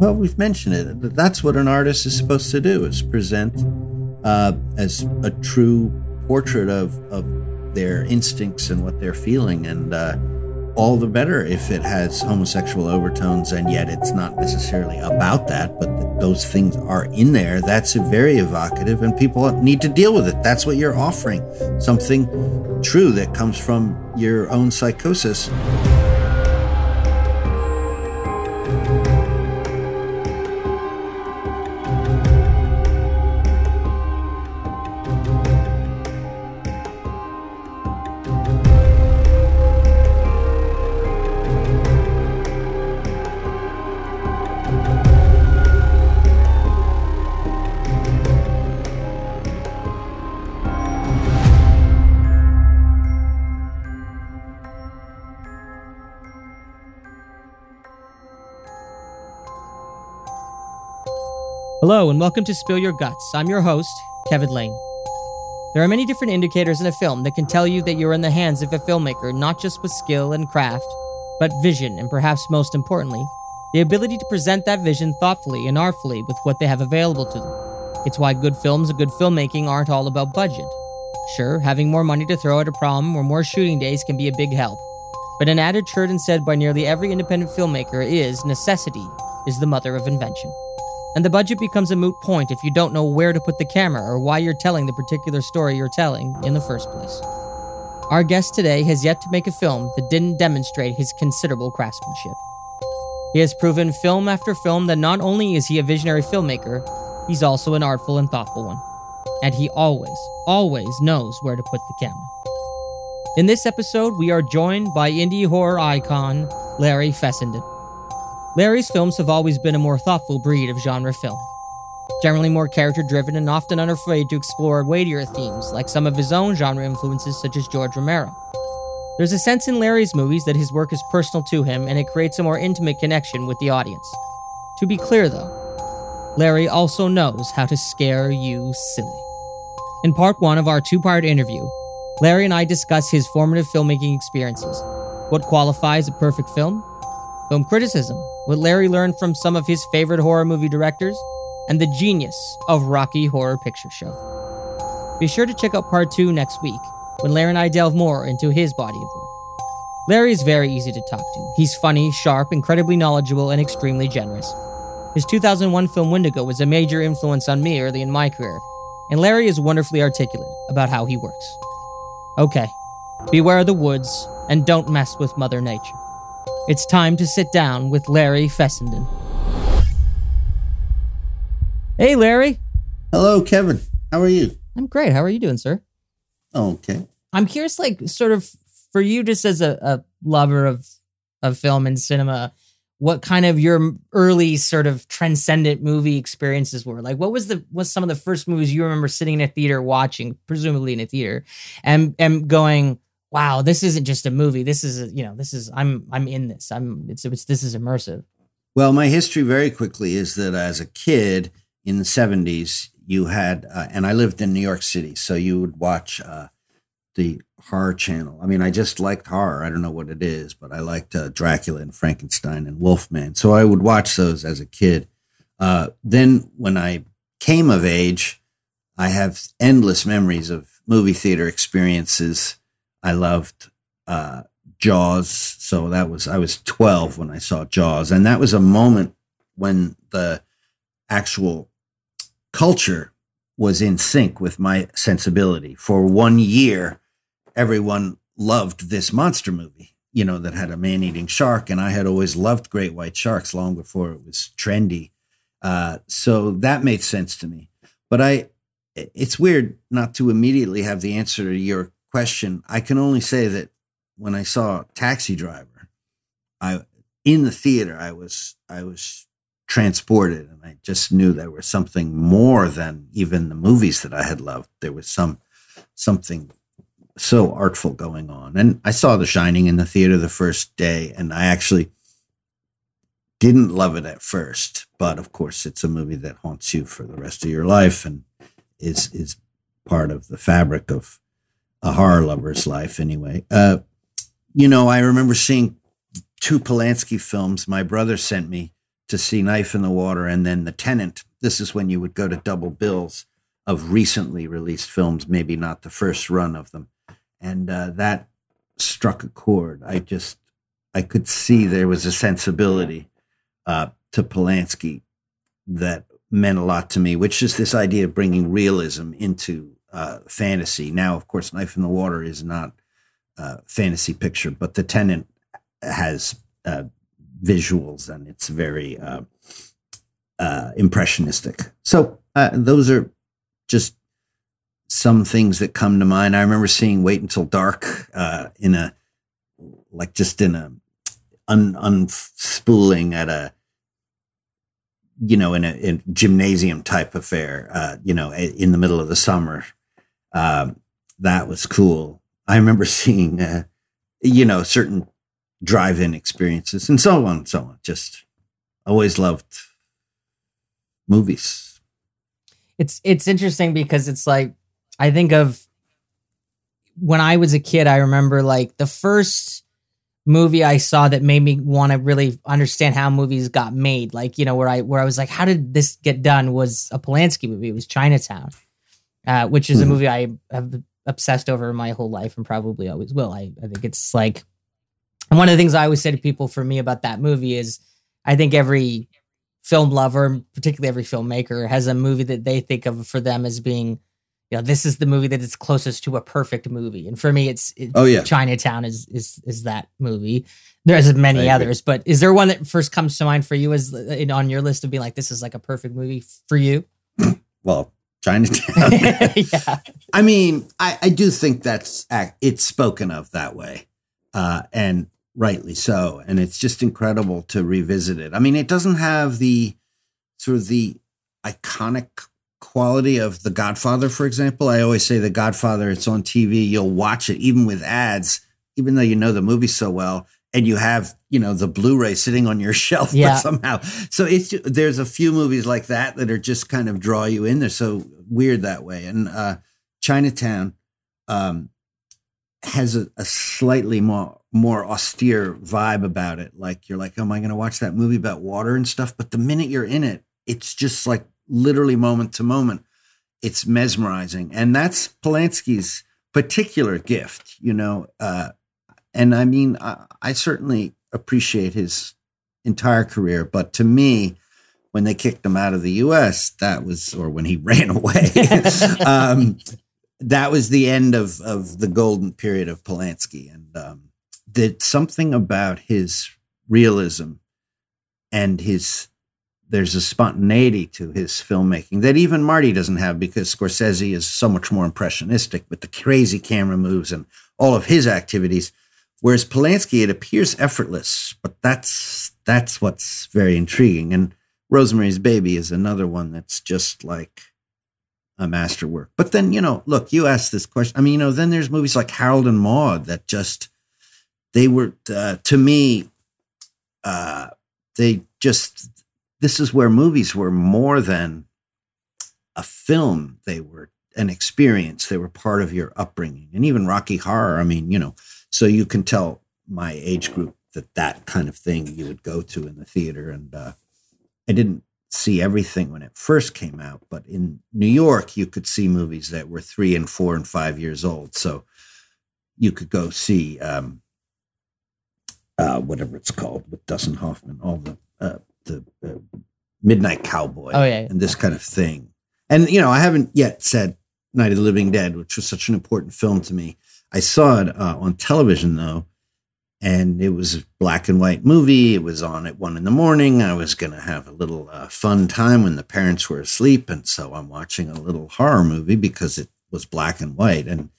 well, we've mentioned it. That's what an artist is supposed to do: is present uh, as a true portrait of of their instincts and what they're feeling, and uh, all the better if it has homosexual overtones and yet it's not necessarily about that, but those things are in there. That's very evocative, and people need to deal with it. That's what you're offering something true that comes from your own psychosis. Hello, and welcome to Spill Your Guts. I'm your host, Kevin Lane. There are many different indicators in a film that can tell you that you're in the hands of a filmmaker, not just with skill and craft, but vision, and perhaps most importantly, the ability to present that vision thoughtfully and artfully with what they have available to them. It's why good films and good filmmaking aren't all about budget. Sure, having more money to throw at a problem or more shooting days can be a big help, but an adage heard and said by nearly every independent filmmaker is necessity is the mother of invention. And the budget becomes a moot point if you don't know where to put the camera or why you're telling the particular story you're telling in the first place. Our guest today has yet to make a film that didn't demonstrate his considerable craftsmanship. He has proven film after film that not only is he a visionary filmmaker, he's also an artful and thoughtful one. And he always, always knows where to put the camera. In this episode, we are joined by indie horror icon Larry Fessenden. Larry's films have always been a more thoughtful breed of genre film. Generally more character driven and often unafraid to explore weightier themes, like some of his own genre influences, such as George Romero. There's a sense in Larry's movies that his work is personal to him and it creates a more intimate connection with the audience. To be clear, though, Larry also knows how to scare you silly. In part one of our two part interview, Larry and I discuss his formative filmmaking experiences, what qualifies a perfect film, film criticism, what Larry learned from some of his favorite horror movie directors, and the genius of Rocky Horror Picture Show. Be sure to check out part two next week when Larry and I delve more into his body of work. Larry is very easy to talk to. He's funny, sharp, incredibly knowledgeable, and extremely generous. His 2001 film Wendigo was a major influence on me early in my career, and Larry is wonderfully articulate about how he works. Okay, beware of the woods and don't mess with Mother Nature. It's time to sit down with Larry Fessenden. Hey, Larry. Hello, Kevin. How are you? I'm great. How are you doing, sir? Okay. I'm curious, like, sort of for you, just as a, a lover of of film and cinema, what kind of your early sort of transcendent movie experiences were like what was the was some of the first movies you remember sitting in a theater watching presumably in a theater and and going wow, this isn't just a movie. This is, you know, this is I'm I'm in this. I'm it's, it's this is immersive. Well, my history very quickly is that as a kid in the 70s, you had uh, and I lived in New York City, so you would watch uh, the horror channel. I mean, I just liked horror. I don't know what it is, but I liked uh, Dracula and Frankenstein and Wolfman. So I would watch those as a kid. Uh, then when I came of age, I have endless memories of movie theater experiences I loved uh, Jaws. So that was I was 12 when I saw Jaws, and that was a moment when the actual culture was in sync with my sensibility. For one year, everyone loved this monster movie, you know, that had a man eating shark. And I had always loved great white sharks long before it was trendy. Uh, so that made sense to me. But I, it's weird not to immediately have the answer to your question, I can only say that when I saw Taxi Driver, I in the theater, I was I was transported, and I just knew there was something more than even the movies that I had loved. There was some something so artful going on, and I saw The Shining in the theater the first day, and I actually didn't love it at first, but of course, it's a movie that haunts you for the rest of your life, and is is part of the fabric of a horror lover's life anyway. Uh, you know, I remember seeing two Polanski films my brother sent me to see Knife in the Water and then The Tenant. This is when you would go to double bills of recently released films, maybe not the first run of them. And uh, that struck a chord. I just, I could see there was a sensibility uh, to Polanski that meant a lot to me, which is this idea of bringing realism into uh, fantasy. Now, of course, Knife in the Water is not a fantasy picture, but The Tenant has uh, visuals and it's very uh, uh, impressionistic. So uh, those are just some things that come to mind. I remember seeing Wait Until Dark uh, in a like just in a un, unspooling at a you know in a, in gymnasium type affair uh, you know in the middle of the summer um, that was cool. I remember seeing uh, you know certain drive-in experiences and so on and so on. Just always loved movies. It's it's interesting because it's like i think of when i was a kid i remember like the first movie i saw that made me want to really understand how movies got made like you know where i where i was like how did this get done? was a polanski movie. It was chinatown uh, which is mm-hmm. a movie i have obsessed over my whole life and probably always will i, I think it's like and one of the things I always say to people for me about that movie is I think every film lover, particularly every filmmaker, has a movie that they think of for them as being, you know, this is the movie that is closest to a perfect movie. And for me, it's, it's oh yeah, Chinatown is is is that movie. There's many others, but is there one that first comes to mind for you as in, on your list of being like this is like a perfect movie for you? well, Chinatown. yeah. I mean, I, I do think that's it's spoken of that way, uh, and rightly so. And it's just incredible to revisit it. I mean, it doesn't have the sort of the iconic quality of The Godfather, for example. I always say The Godfather, it's on TV, you'll watch it even with ads, even though you know the movie so well. And you have, you know, the Blu-ray sitting on your shelf, yeah. but somehow. So it's there's a few movies like that that are just kind of draw you in. They're so weird that way. And uh, Chinatown um, has a, a slightly more more austere vibe about it. Like you're like, oh, am I going to watch that movie about water and stuff? But the minute you're in it, it's just like literally moment to moment. It's mesmerizing, and that's Polanski's particular gift, you know. Uh, and I mean, I, I certainly appreciate his entire career, but to me, when they kicked him out of the U.S., that was, or when he ran away, um, that was the end of of the golden period of Polanski, and um, that something about his realism and his there's a spontaneity to his filmmaking that even Marty doesn't have because Scorsese is so much more impressionistic with the crazy camera moves and all of his activities. Whereas Polanski, it appears effortless, but that's that's what's very intriguing. And Rosemary's Baby is another one that's just like a masterwork. But then, you know, look, you asked this question. I mean, you know, then there's movies like Harold and Maude that just they were uh, to me uh, they just this is where movies were more than a film they were an experience they were part of your upbringing and even rocky horror i mean you know so you can tell my age group that that kind of thing you would go to in the theater and uh, i didn't see everything when it first came out but in new york you could see movies that were three and four and five years old so you could go see um, uh, whatever it's called with Dustin Hoffman, all the uh, the uh, Midnight Cowboy, oh, yeah, and this kind of thing. And you know, I haven't yet said Night of the Living Dead, which was such an important film to me. I saw it uh, on television though, and it was a black and white movie. It was on at one in the morning. I was going to have a little uh, fun time when the parents were asleep, and so I'm watching a little horror movie because it was black and white, and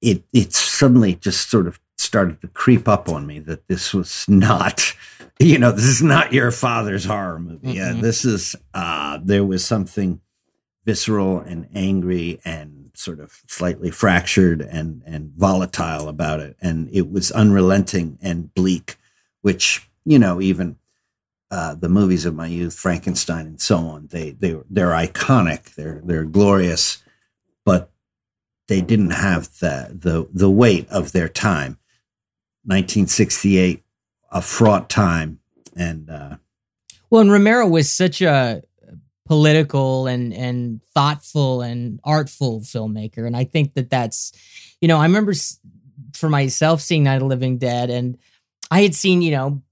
it it suddenly just sort of started to creep up on me that this was not, you know, this is not your father's horror movie. Mm-hmm. Yeah, this is, uh, there was something visceral and angry and sort of slightly fractured and, and volatile about it. And it was unrelenting and bleak, which, you know, even, uh, the movies of my youth, Frankenstein and so on, they, they, they're iconic. They're, they're glorious, but they didn't have the, the, the weight of their time 1968, a fraught time, and uh, Well, and Romero was such a political and and thoughtful and artful filmmaker, and I think that that's, you know, I remember for myself seeing Night of the Living Dead, and I had seen, you know,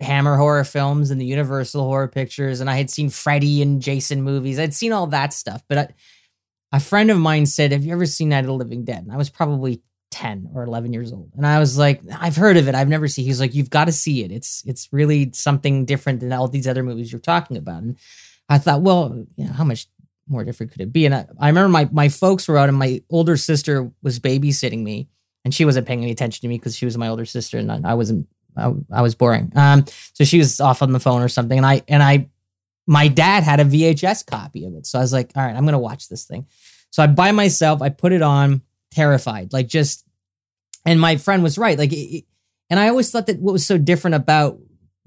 Hammer horror films and the Universal horror pictures, and I had seen Freddy and Jason movies. I'd seen all that stuff, but I, a friend of mine said, "Have you ever seen Night of the Living Dead?" And I was probably 10 or 11 years old. And I was like, I've heard of it. I've never seen. He's like, you've got to see it. It's it's really something different than all these other movies you're talking about. And I thought, well, you know, how much more different could it be? And I, I remember my my folks were out, and my older sister was babysitting me, and she wasn't paying any attention to me because she was my older sister, and I, I wasn't. I, I was boring. Um, so she was off on the phone or something, and I and I, my dad had a VHS copy of it, so I was like, all right, I'm gonna watch this thing. So I by myself, I put it on terrified, like just. And my friend was right, like, it, and I always thought that what was so different about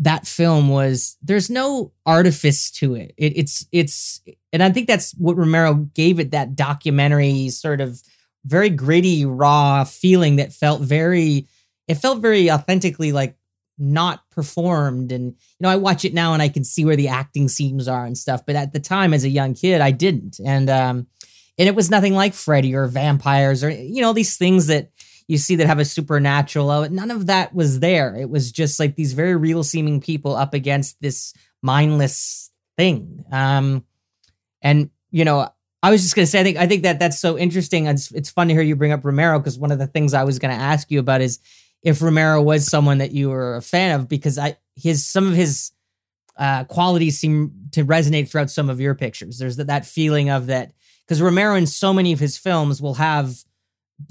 that film was there's no artifice to it. it. It's it's, and I think that's what Romero gave it that documentary sort of very gritty, raw feeling that felt very. It felt very authentically like not performed and you know i watch it now and i can see where the acting seams are and stuff but at the time as a young kid i didn't and um and it was nothing like Freddy or vampires or you know these things that you see that have a supernatural none of that was there. It was just like these very real seeming people up against this mindless thing. Um and you know i was just going to say i think i think that that's so interesting. It's, it's fun to hear you bring up romero because one of the things i was going to ask you about is if romero was someone that you were a fan of because i his some of his uh, qualities seem to resonate throughout some of your pictures. There's that, that feeling of that because Romero in so many of his films will have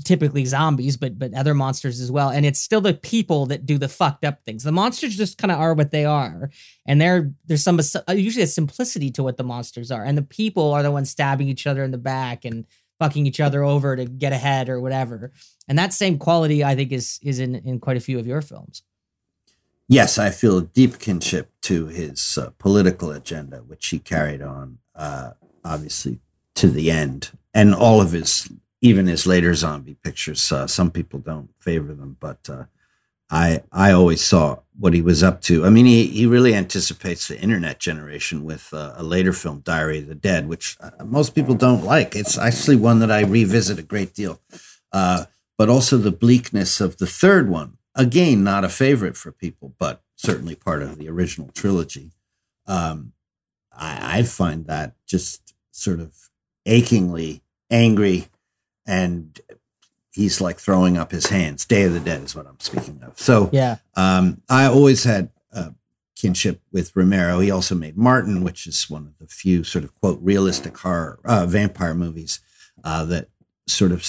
typically zombies, but but other monsters as well. And it's still the people that do the fucked up things. The monsters just kind of are what they are, and there there's some uh, usually a simplicity to what the monsters are, and the people are the ones stabbing each other in the back and fucking each other over to get ahead or whatever. And that same quality, I think, is is in in quite a few of your films. Yes, I feel a deep kinship to his uh, political agenda, which he carried on, uh, obviously to the end. And all of his, even his later zombie pictures, uh, some people don't favor them, but uh, I I always saw what he was up to. I mean, he, he really anticipates the internet generation with uh, a later film, Diary of the Dead, which uh, most people don't like. It's actually one that I revisit a great deal. Uh, but also the bleakness of the third one. Again, not a favorite for people, but certainly part of the original trilogy. Um, I, I find that just sort of achingly angry and he's like throwing up his hands. Day of the Dead is what I'm speaking of. So yeah, um, I always had a kinship with Romero. He also made Martin, which is one of the few sort of quote realistic horror uh, vampire movies uh, that sort of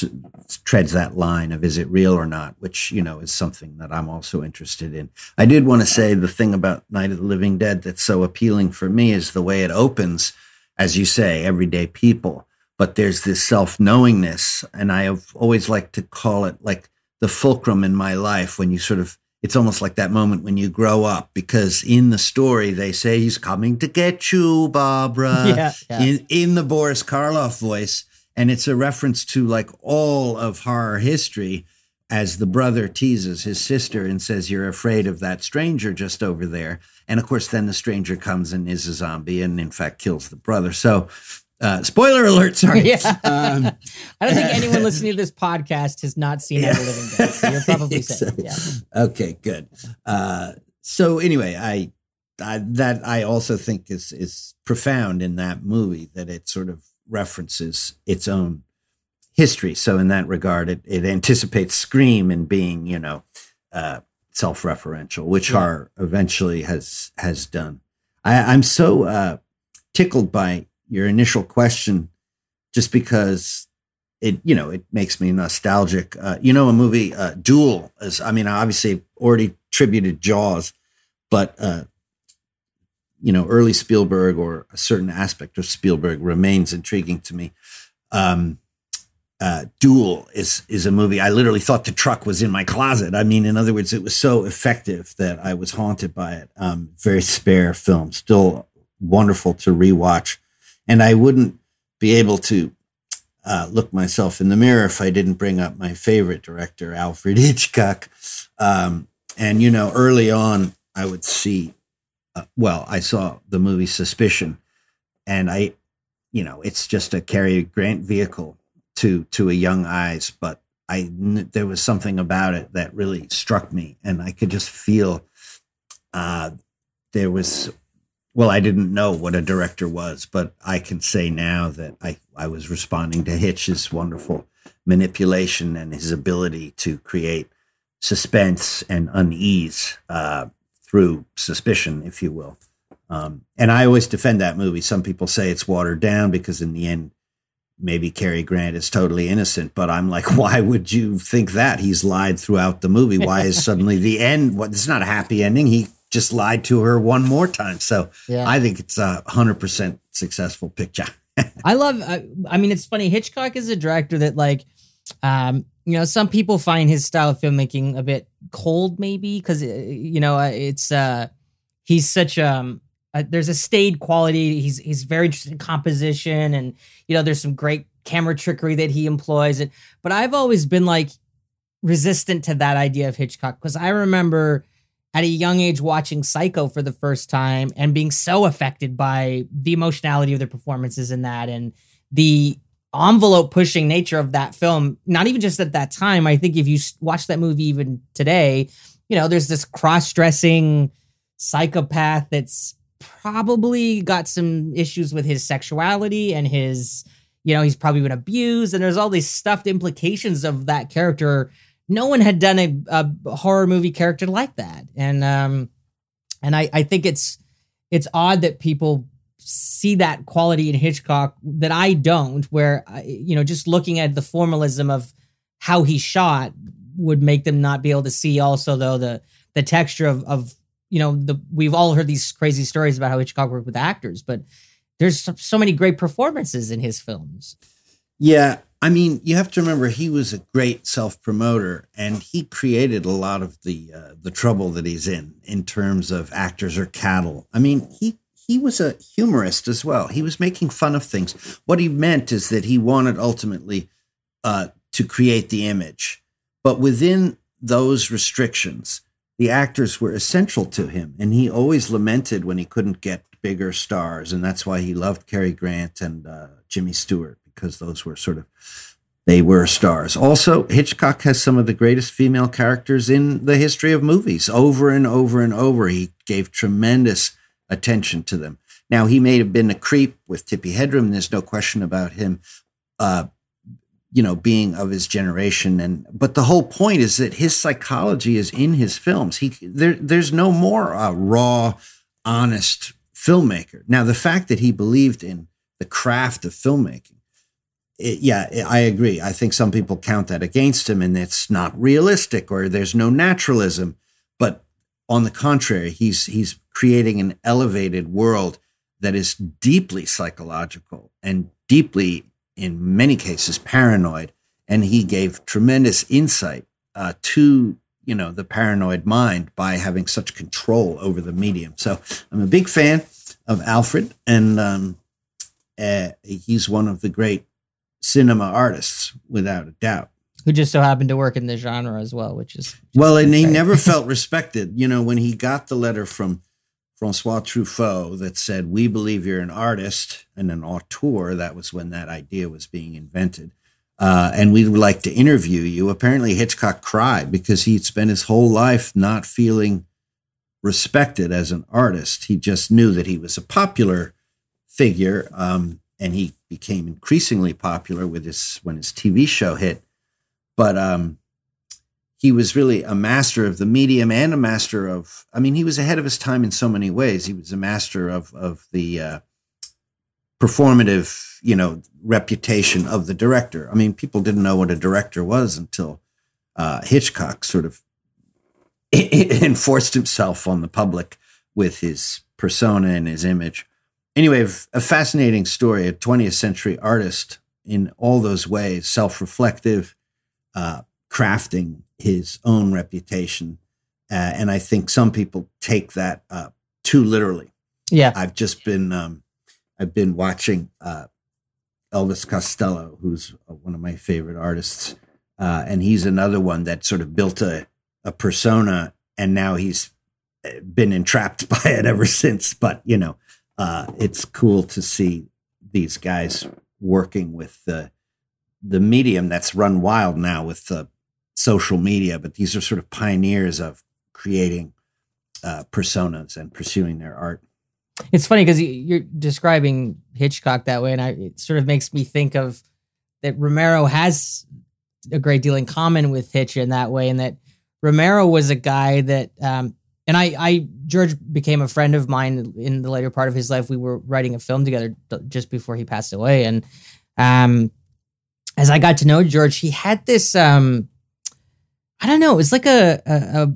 treads that line of is it real or not, which you know is something that I'm also interested in. I did want to say the thing about Night of the Living Dead that's so appealing for me is the way it opens as you say, everyday people. But there's this self knowingness. And I have always liked to call it like the fulcrum in my life when you sort of, it's almost like that moment when you grow up because in the story they say he's coming to get you, Barbara, yeah, yeah. In, in the Boris Karloff voice. And it's a reference to like all of horror history as the brother teases his sister and says, You're afraid of that stranger just over there. And of course, then the stranger comes and is a zombie and, in fact, kills the brother. So, uh, spoiler alert, sorry. Yeah. Um, I don't think anyone listening to this podcast has not seen yeah. Living Dead. So you're probably safe. Yeah. Okay, good. Uh, so, anyway, I, I, that I also think is is profound in that movie that it sort of references its own history. So in that regard, it, it anticipates Scream in being, you know, uh, self-referential, which yeah. horror eventually has has done. I, am so uh, tickled by your initial question, just because it, you know, it makes me nostalgic. Uh, you know, a movie, uh, Duel, is. I mean, obviously already tributed Jaws, but uh, you know, early Spielberg or a certain aspect of Spielberg remains intriguing to me. Um, uh, Duel is is a movie I literally thought the truck was in my closet. I mean, in other words, it was so effective that I was haunted by it. Um, very spare film, still wonderful to rewatch, and I wouldn't be able to uh, look myself in the mirror if I didn't bring up my favorite director, Alfred Hitchcock. Um, and you know, early on, I would see uh, well, I saw the movie Suspicion, and I, you know, it's just a Cary Grant vehicle to to a young eyes, but I there was something about it that really struck me, and I could just feel uh, there was. Well, I didn't know what a director was, but I can say now that I, I was responding to Hitch's wonderful manipulation and his ability to create suspense and unease uh, through suspicion, if you will. Um, and I always defend that movie. Some people say it's watered down because in the end, maybe Cary Grant is totally innocent. But I'm like, why would you think that? He's lied throughout the movie. Why is suddenly the end? What? It's not a happy ending. He just lied to her one more time. So yeah. I think it's a hundred percent successful picture. I love. I, I mean, it's funny. Hitchcock is a director that like um, you know, some people find his style of filmmaking a bit cold, maybe because uh, you know uh, it's uh, he's such um. Uh, there's a staid quality. He's he's very interested in composition, and you know, there's some great camera trickery that he employs. And but I've always been like resistant to that idea of Hitchcock because I remember at a young age watching Psycho for the first time and being so affected by the emotionality of the performances in that and the envelope pushing nature of that film, not even just at that time. I think if you watch that movie even today, you know, there's this cross dressing psychopath that's probably got some issues with his sexuality and his, you know, he's probably been abused. And there's all these stuffed implications of that character. No one had done a, a horror movie character like that. And, um, and I, I think it's, it's odd that people see that quality in Hitchcock that I don't, where, you know, just looking at the formalism of how he shot would make them not be able to see also though the the texture of of you know the we've all heard these crazy stories about how Hitchcock worked with actors, but there's so many great performances in his films. Yeah, I mean, you have to remember he was a great self promoter, and he created a lot of the uh, the trouble that he's in in terms of actors or cattle. I mean, he he was a humorist as well. He was making fun of things. What he meant is that he wanted ultimately uh, to create the image, but within those restrictions, the actors were essential to him, and he always lamented when he couldn't get bigger stars, and that's why he loved Cary Grant and uh, Jimmy Stewart because those were sort of they were stars. Also, Hitchcock has some of the greatest female characters in the history of movies. Over and over and over, he gave tremendous attention to them. Now, he may have been a creep with Tippi Hedren. There's no question about him, uh, you know, being of his generation. And but the whole point is that his psychology is in his films. He there, there's no more uh, raw, honest filmmaker. Now, the fact that he believed in the craft of filmmaking, it, yeah, I agree. I think some people count that against him, and it's not realistic or there's no naturalism. But on the contrary, he's he's creating an elevated world that is deeply psychological and deeply, in many cases, paranoid. And he gave tremendous insight uh, to you know the paranoid mind by having such control over the medium. So I'm a big fan of Alfred, and um, uh, he's one of the great cinema artists, without a doubt who just so happened to work in the genre as well, which is well, and he never felt respected. You know, when he got the letter from Francois Truffaut that said, "We believe you're an artist and an auteur," that was when that idea was being invented. Uh, and we'd like to interview you. Apparently, Hitchcock cried because he'd spent his whole life not feeling respected as an artist. He just knew that he was a popular figure, um, and he became increasingly popular with his when his TV show hit but um, he was really a master of the medium and a master of. I mean, he was ahead of his time in so many ways. He was a master of of the uh, performative, you know, reputation of the director. I mean, people didn't know what a director was until uh, Hitchcock sort of enforced himself on the public with his persona and his image. Anyway, a fascinating story, a 20th century artist in all those ways, self reflective, uh, crafting his own reputation. Uh, and I think some people take that uh, too literally. Yeah. I've just been, um, I've been watching uh, Elvis Costello, who's one of my favorite artists. Uh, and he's another one that sort of built a, a persona and now he's been entrapped by it ever since. But you know, uh, it's cool to see these guys working with the the medium that's run wild now with the social media. But these are sort of pioneers of creating uh, personas and pursuing their art. It's funny because you're describing Hitchcock that way, and I, it sort of makes me think of that Romero has a great deal in common with Hitch in that way, and that Romero was a guy that, um, and I, I, George became a friend of mine in the later part of his life. We were writing a film together just before he passed away, and um, as I got to know George, he had this, um, I don't know, it was like a, a,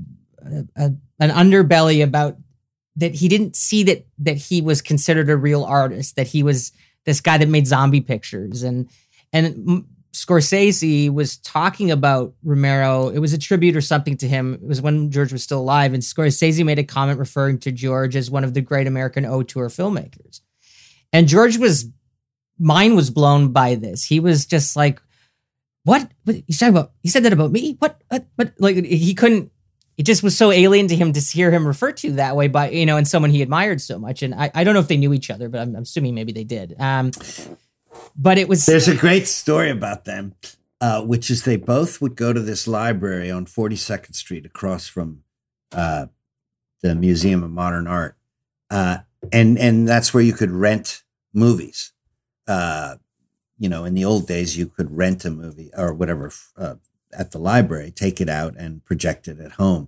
a, a an underbelly about that he didn't see that that he was considered a real artist, that he was this guy that made zombie pictures, and and Scorsese was talking about Romero. It was a tribute or something to him. It was when George was still alive, and Scorsese made a comment referring to George as one of the great American auteur filmmakers. And George was, mine was blown by this. He was just like, "What? what he's talking about? He said that about me? What? What? What?" Like he couldn't. It just was so alien to him to hear him referred to that way by you know, and someone he admired so much. And I, I don't know if they knew each other, but I'm, I'm assuming maybe they did. Um, but it was there's a great story about them uh, which is they both would go to this library on 42nd street across from uh, the museum of modern art uh, and and that's where you could rent movies. Uh, you know in the old days you could rent a movie or whatever uh, at the library take it out and project it at home.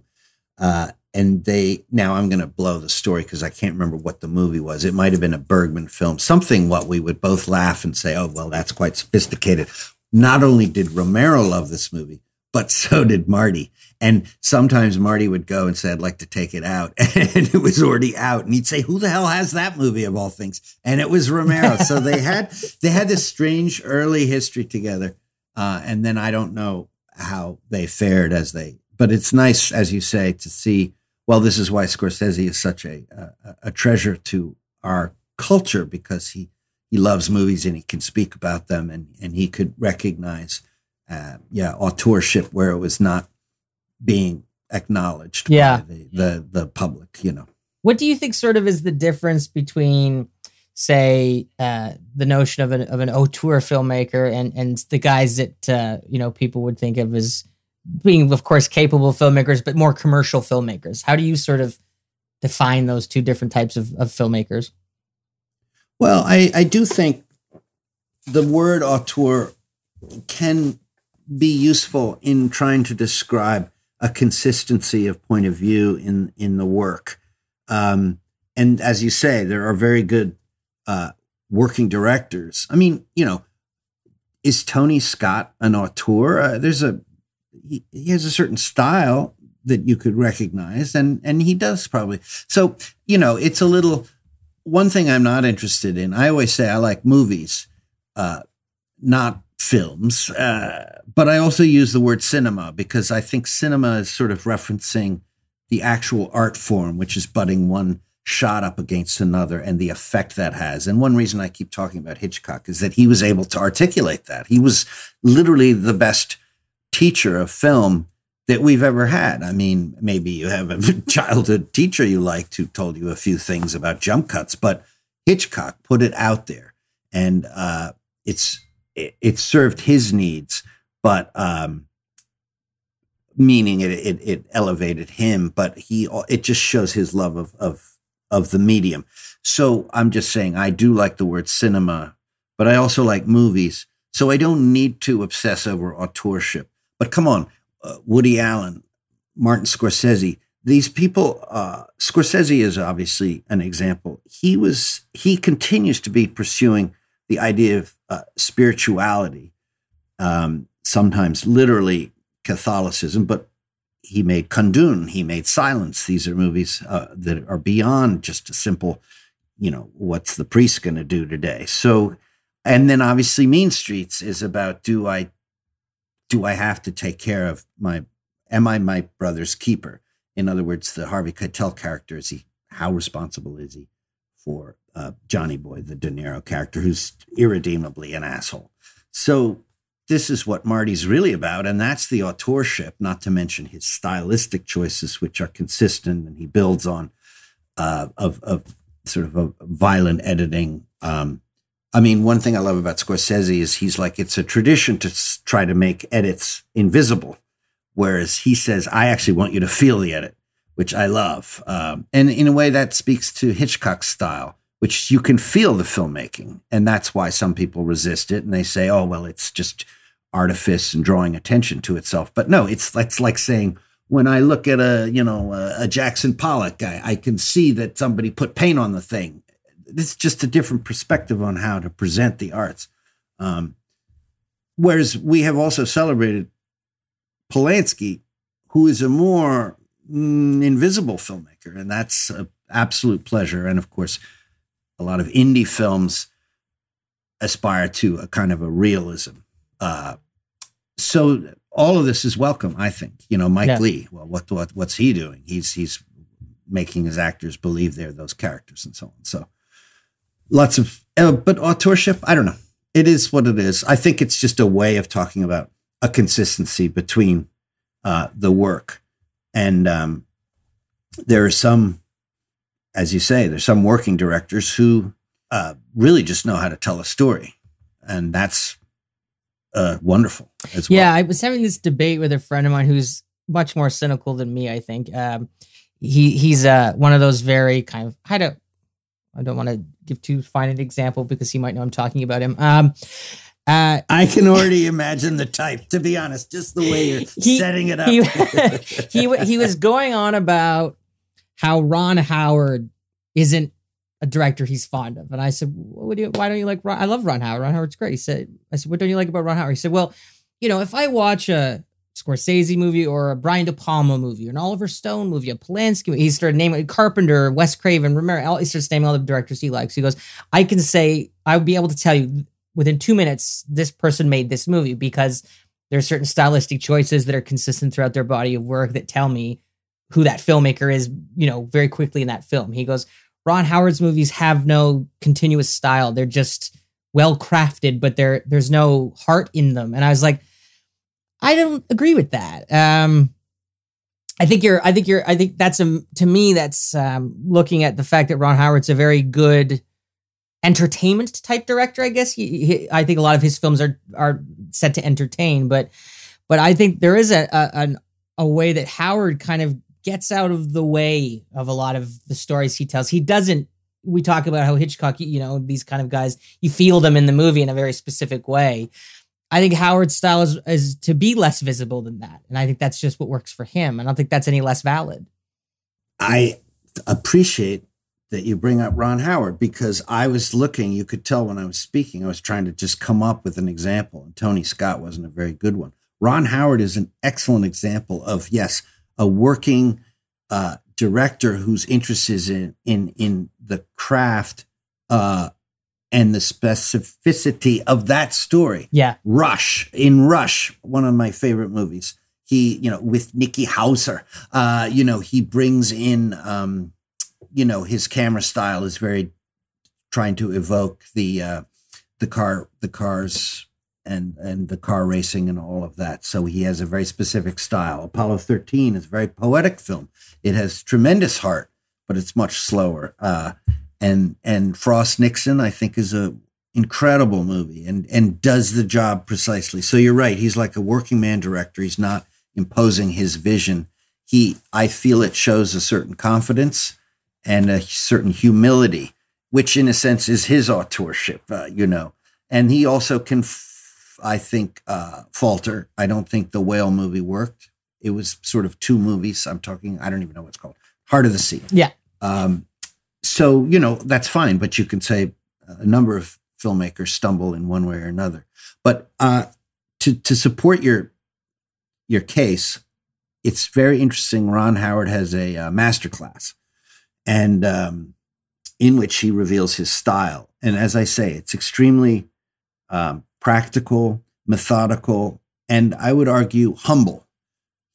Uh, and they now I'm going to blow the story because I can't remember what the movie was. It might have been a Bergman film, something what we would both laugh and say, "Oh, well, that's quite sophisticated." Not only did Romero love this movie, but so did Marty. And sometimes Marty would go and say, I'd like to take it out. And it was already out. And he'd say, Who the hell has that movie of all things? And it was Romero. so they had they had this strange early history together. Uh, and then I don't know how they fared as they but it's nice, as you say, to see well, this is why Scorsese is such a, a, a treasure to our culture because he he loves movies and he can speak about them and and he could recognize uh, yeah authorship where it was not being acknowledged yeah. the, the the public you know. What do you think sort of is the difference between say uh, the notion of an of an auteur filmmaker and and the guys that uh, you know people would think of as being, of course, capable filmmakers, but more commercial filmmakers. How do you sort of define those two different types of, of filmmakers? Well, I, I do think the word auteur can be useful in trying to describe a consistency of point of view in in the work. Um, and as you say, there are very good uh, working directors. I mean, you know, is Tony Scott an auteur? Uh, there's a he, he has a certain style that you could recognize and and he does probably. So you know it's a little one thing i'm not interested in i always say i like movies uh not films uh but i also use the word cinema because i think cinema is sort of referencing the actual art form which is butting one shot up against another and the effect that has. And one reason i keep talking about hitchcock is that he was able to articulate that. He was literally the best teacher of film that we've ever had. I mean, maybe you have a childhood teacher you liked who told you a few things about jump cuts, but Hitchcock put it out there, and uh, it's it, it, served his needs, but um, meaning it, it, it elevated him. But he it just shows his love of of of the medium. So I'm just saying I do like the word cinema, but I also like movies. So I don't need to obsess over authorship. But come on, uh, Woody Allen, Martin Scorsese, these people, uh, Scorsese is obviously an example. He was, he continues to be pursuing the idea of uh, spirituality, um, sometimes literally Catholicism, but he made Kundun, he made Silence. These are movies uh, that are beyond just a simple, you know, what's the priest going to do today? So, and then obviously Mean Streets is about do I do I have to take care of my, am I my brother's keeper? In other words, the Harvey Keitel character, is he, how responsible is he for uh, Johnny Boy, the De Niro character, who's irredeemably an asshole? So this is what Marty's really about, and that's the authorship. Not to mention his stylistic choices, which are consistent, and he builds on uh, of of sort of a violent editing. Um, I mean, one thing I love about Scorsese is he's like it's a tradition to try to make edits invisible, whereas he says I actually want you to feel the edit, which I love, um, and in a way that speaks to Hitchcock's style which you can feel the filmmaking. And that's why some people resist it and they say, oh, well, it's just artifice and drawing attention to itself. But no, it's, it's like saying, when I look at a, you know, a, Jackson Pollock, I can see that somebody put paint on the thing. It's just a different perspective on how to present the arts. Um, whereas we have also celebrated Polanski, who is a more mm, invisible filmmaker, and that's an absolute pleasure. And of course, a lot of indie films aspire to a kind of a realism. Uh, so all of this is welcome, I think. You know, Mike Yeah. Leigh. Well, what, what what's he doing? He's he's making his actors believe they're those characters and so on. So lots of, uh, but authorship. I don't know. It is what it is. I think it's just a way of talking about a consistency between uh, the work, and um, there are some as you say, there's some working directors who uh, really just know how to tell a story, and that's uh, wonderful as well. Yeah, I was having this debate with a friend of mine who's much more cynical than me. I think um, he he's uh, one of those very kind of I don't I don't want to give too fine an example because he might know I'm talking about him. Um, uh, I can already imagine the type. To be honest, just the way you're He- setting it up. he he he was going on about how Ron Howard isn't a director he's fond of, and I said, "What do you? Why don't you like Ron? I love Ron Howard. Ron Howard's great." He said, "I said, what don't you like about Ron Howard?" He said, "Well, you know, if I watch a Scorsese movie or a Brian De Palma movie, or an Oliver Stone movie, a Polanski movie, he started naming Carpenter, Wes Craven, Romero. He starts naming all the directors he likes. He goes, I can say I would be able to tell you within two minutes this person made this movie because." There are certain stylistic choices that are consistent throughout their body of work that tell me who that filmmaker is, you know, very quickly in that film. He goes, Ron Howard's movies have no continuous style. They're just well crafted, but there there's no heart in them. And I was like, I don't agree with that. Um I think you're I think you're I think that's a to me that's um looking at the fact that Ron Howard's a very good entertainment type director, I guess. He, he, I think a lot of his films are are set to entertain, but but I think there is a, a a way that Howard kind of gets out of the way of a lot of the stories he tells. He doesn't. We talk about how Hitchcock, you know, these kind of guys, you feel them in the movie in a very specific way. I think Howard's style is, is to be less visible than that, and I think that's just what works for him. I don't think that's any less valid. I appreciate that you bring up Ron Howard because I was looking, you could tell when I was speaking, I was trying to just come up with an example, and Tony Scott wasn't a very good one. Ron Howard is an excellent example of, yes, a working uh, director whose interest is in, in, in the craft uh, and the specificity of that story. Yeah, Rush in Rush, one of my favorite movies. He, you know, with Nikki Hauser, uh, you know, he brings in, um, you know, his camera style is very trying to evoke the uh, the car, the cars, and and the car racing and all of that. So he has a very specific style. Apollo thirteen is a very poetic film. It has tremendous heart, but it's much slower. Uh, and and Frost Nixon, I think, is a incredible movie and and does the job precisely. So you're right. He's like a working man director. He's not imposing his vision. He, I feel, it shows a certain confidence and a certain humility, which in a sense is his authorship. Uh, you know, and he also can, f- I think, uh, falter. I don't think the whale movie worked. It was sort of two movies. I'm talking. I don't even know what's called. Heart of the Sea. Yeah. Um, so you know that's fine, but you can say a number of filmmakers stumble in one way or another. But uh, to to support your your case, it's very interesting. Ron Howard has a uh, master class, and um, in which he reveals his style. And as I say, it's extremely um, practical, methodical, and I would argue humble.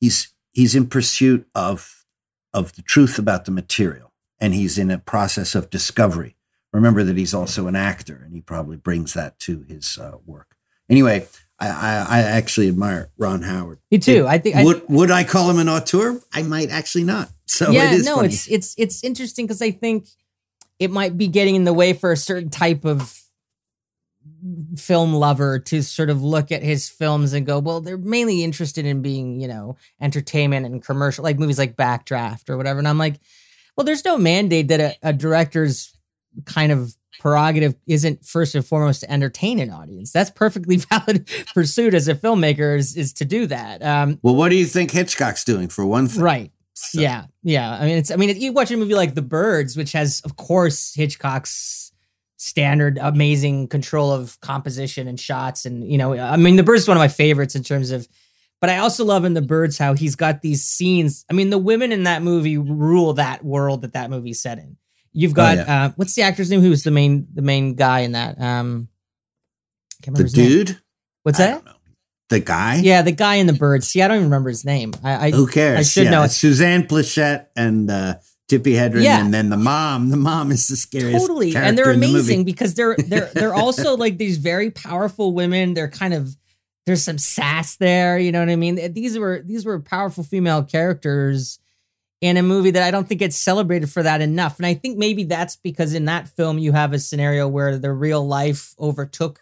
He's he's in pursuit of of the truth about the material, and he's in a process of discovery. Remember that he's also an actor, and he probably brings that to his uh, work. Anyway, I, I, I actually admire Ron Howard. Me too. I think I, would would I call him an auteur? I might actually not. So yeah, it is no, funny. it's it's it's interesting because I think it might be getting in the way for a certain type of film lover to sort of look at his films and go, well, they're mainly interested in being, you know, entertainment and commercial, like movies like Backdraft or whatever. And I'm like, well, there's no mandate that a, a director's kind of prerogative isn't first and foremost to entertain an audience. That's perfectly valid pursuit as a filmmaker is, is to do that. Um, well, what do you think Hitchcock's doing for one thing? right. So- Yeah, yeah. I mean, it's. I mean, you watch a movie like The Birds, which has, of course, Hitchcock's standard amazing control of composition and shots, and you know, I mean, The Birds is one of my favorites in terms of. But I also love in The Birds how he's got these scenes. I mean, the women in that movie rule that world that that movie's set in. You've got Oh, uh, what's the actor's name? Who was the main the main guy in that? Um, can't The remember his name. dude? What's I that? don't know. The guy? Yeah, the guy in The Birds. See, I don't even remember his name. I, I Who cares? I should yeah, know it's Suzanne Pleshette and uh, Tippi Hedren, Yeah. and then the mom. The mom is the scariest. totally and they're in the amazing because they're they're they're also like these very powerful women they're kind of there's some sass there you know what i mean? These were these were powerful female characters in a movie that i don't think gets celebrated for that enough. And i think maybe that's because in that film you have a scenario where the real life overtook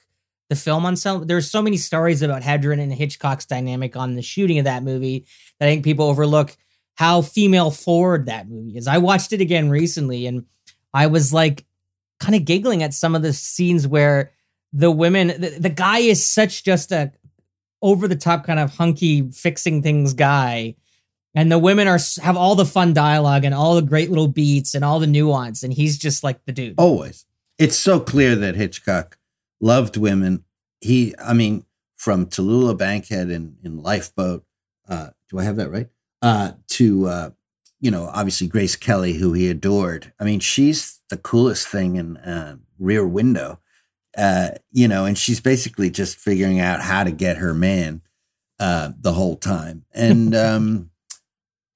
the film on some there's so many stories about hedren and hitchcock's dynamic on the shooting of that movie that i think people overlook how female forward that movie is. I watched it again recently and I was like kind of giggling at some of the scenes where the women, the, the guy is such just a over the top kind of hunky fixing things guy. And the women are have all the fun dialogue and all the great little beats and all the nuance. And he's just like the dude. Always. It's so clear that Hitchcock loved women. He, I mean, from Tallulah Bankhead in, in Lifeboat, uh, do I have that right? Uh, to, uh, you know, obviously Grace Kelly, who he adored. I mean, she's the coolest thing in uh, Rear Window, uh, you know, and she's basically just figuring out how to get her man uh, the whole time. And, um,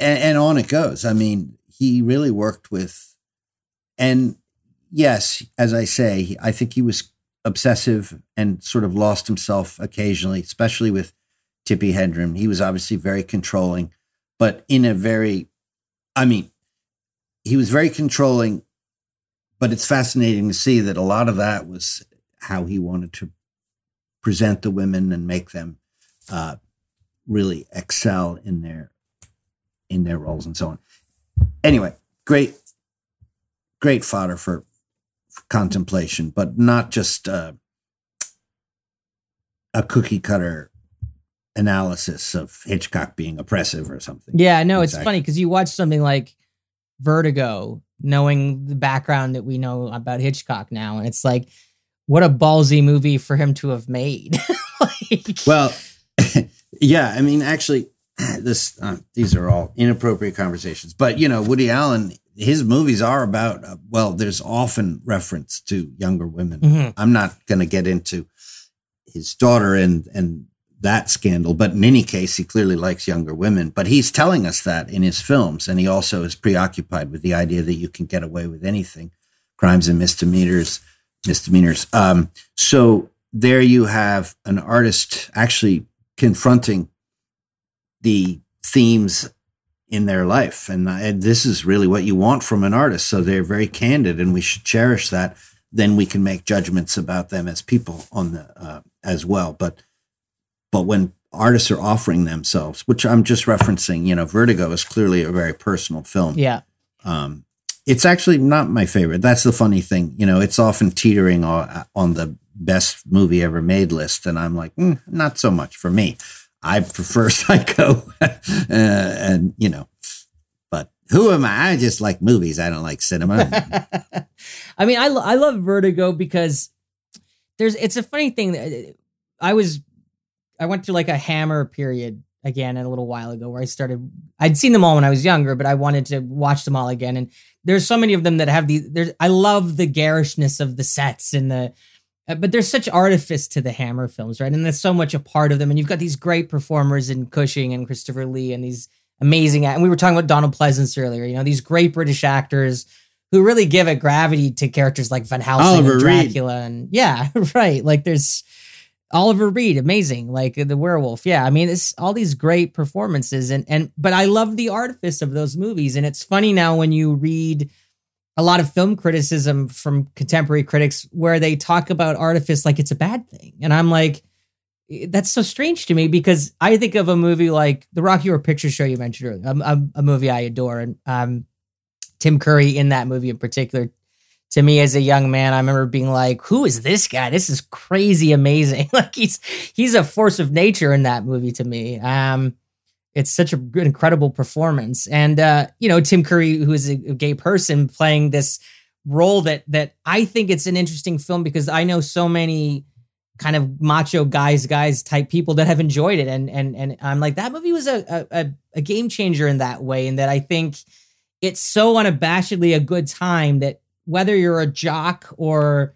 and, and on it goes. I mean, he really worked with, and yes, as I say, I think he was obsessive and sort of lost himself occasionally, especially with Tippi Hedren. He was obviously very controlling, but in a very, I mean, he was very controlling, but it's fascinating to see that a lot of that was how he wanted to present the women and make them uh, really excel in their in their roles and so on. Anyway, great, great fodder for, for contemplation, but not just uh, a cookie cutter analysis of Hitchcock being oppressive or something. Yeah, no, it's funny because you watch something like Vertigo, knowing the background that we know about Hitchcock now, and it's like, what a ballsy movie for him to have made. like, Well, yeah, I mean, actually, this uh, these are all inappropriate conversations, but you know, Woody Allen, his movies are about. Uh, well, there's often reference to younger women. Mhm. I'm not going to get into his daughter and and that scandal, but in any case, he clearly likes younger women. But he's telling us that in his films, and he also is preoccupied with the idea that you can get away with anything, crimes and misdemeanors, misdemeanors. Um, so there you have an artist actually confronting the themes in their life, and, uh, and this is really what you want from an artist. So they're very candid, and we should cherish that. Then we can make judgments about them as people on the uh, as well. But but when artists are offering themselves, which I'm just referencing, you know, Vertigo is clearly a very personal film. yeah, Um, it's actually not my favorite. That's the funny thing. You know, it's often teetering on, on the best movie ever made list. And I'm like, mm, not so much for me. I prefer Psycho. uh, and, you know, but who am I? I just like movies. I don't like cinema. I mean, I lo- I love Vertigo because there's it's a funny thing. I was I went through like a Hammer period again a little while ago where I started. I'd seen them all when I was younger, but I wanted to watch them all again. And there's so many of them that have these. There's I love the garishness of the sets and the. uh, But there's such artifice to the Hammer films, right? And that's so much a part of them. And you've got these great performers in Cushing and Christopher Lee and these amazing. And we were talking about Donald Pleasence earlier. You know, these great British actors who really give a gravity to characters like Van Helsing Oliver and Reed. Dracula and yeah, right. Like there's Oliver Reed, amazing, like the werewolf. Yeah, I mean, it's all these great performances, and and but I love the artifice of those movies, and it's funny now when you read a lot of film criticism from contemporary critics where they talk about artifice like it's a bad thing, and I'm like, eh, that's so strange to me because I think of a movie like the Rocky Horror Picture Show you mentioned earlier, a, a, a movie I adore, and um, Tim Curry in that movie in particular to me as a young man, I remember being like, "Who is this guy? This is crazy amazing!" like he's he's a force of nature in that movie to me. Um, it's such an incredible performance, and uh, you know Tim Curry, who is a, gay person, playing this role that that I think it's an interesting film because I know so many kind of macho guys guys type people that have enjoyed it and and and I'm like that movie was a a, a game changer in that way and that I think it's so unabashedly a good time that whether you're a jock or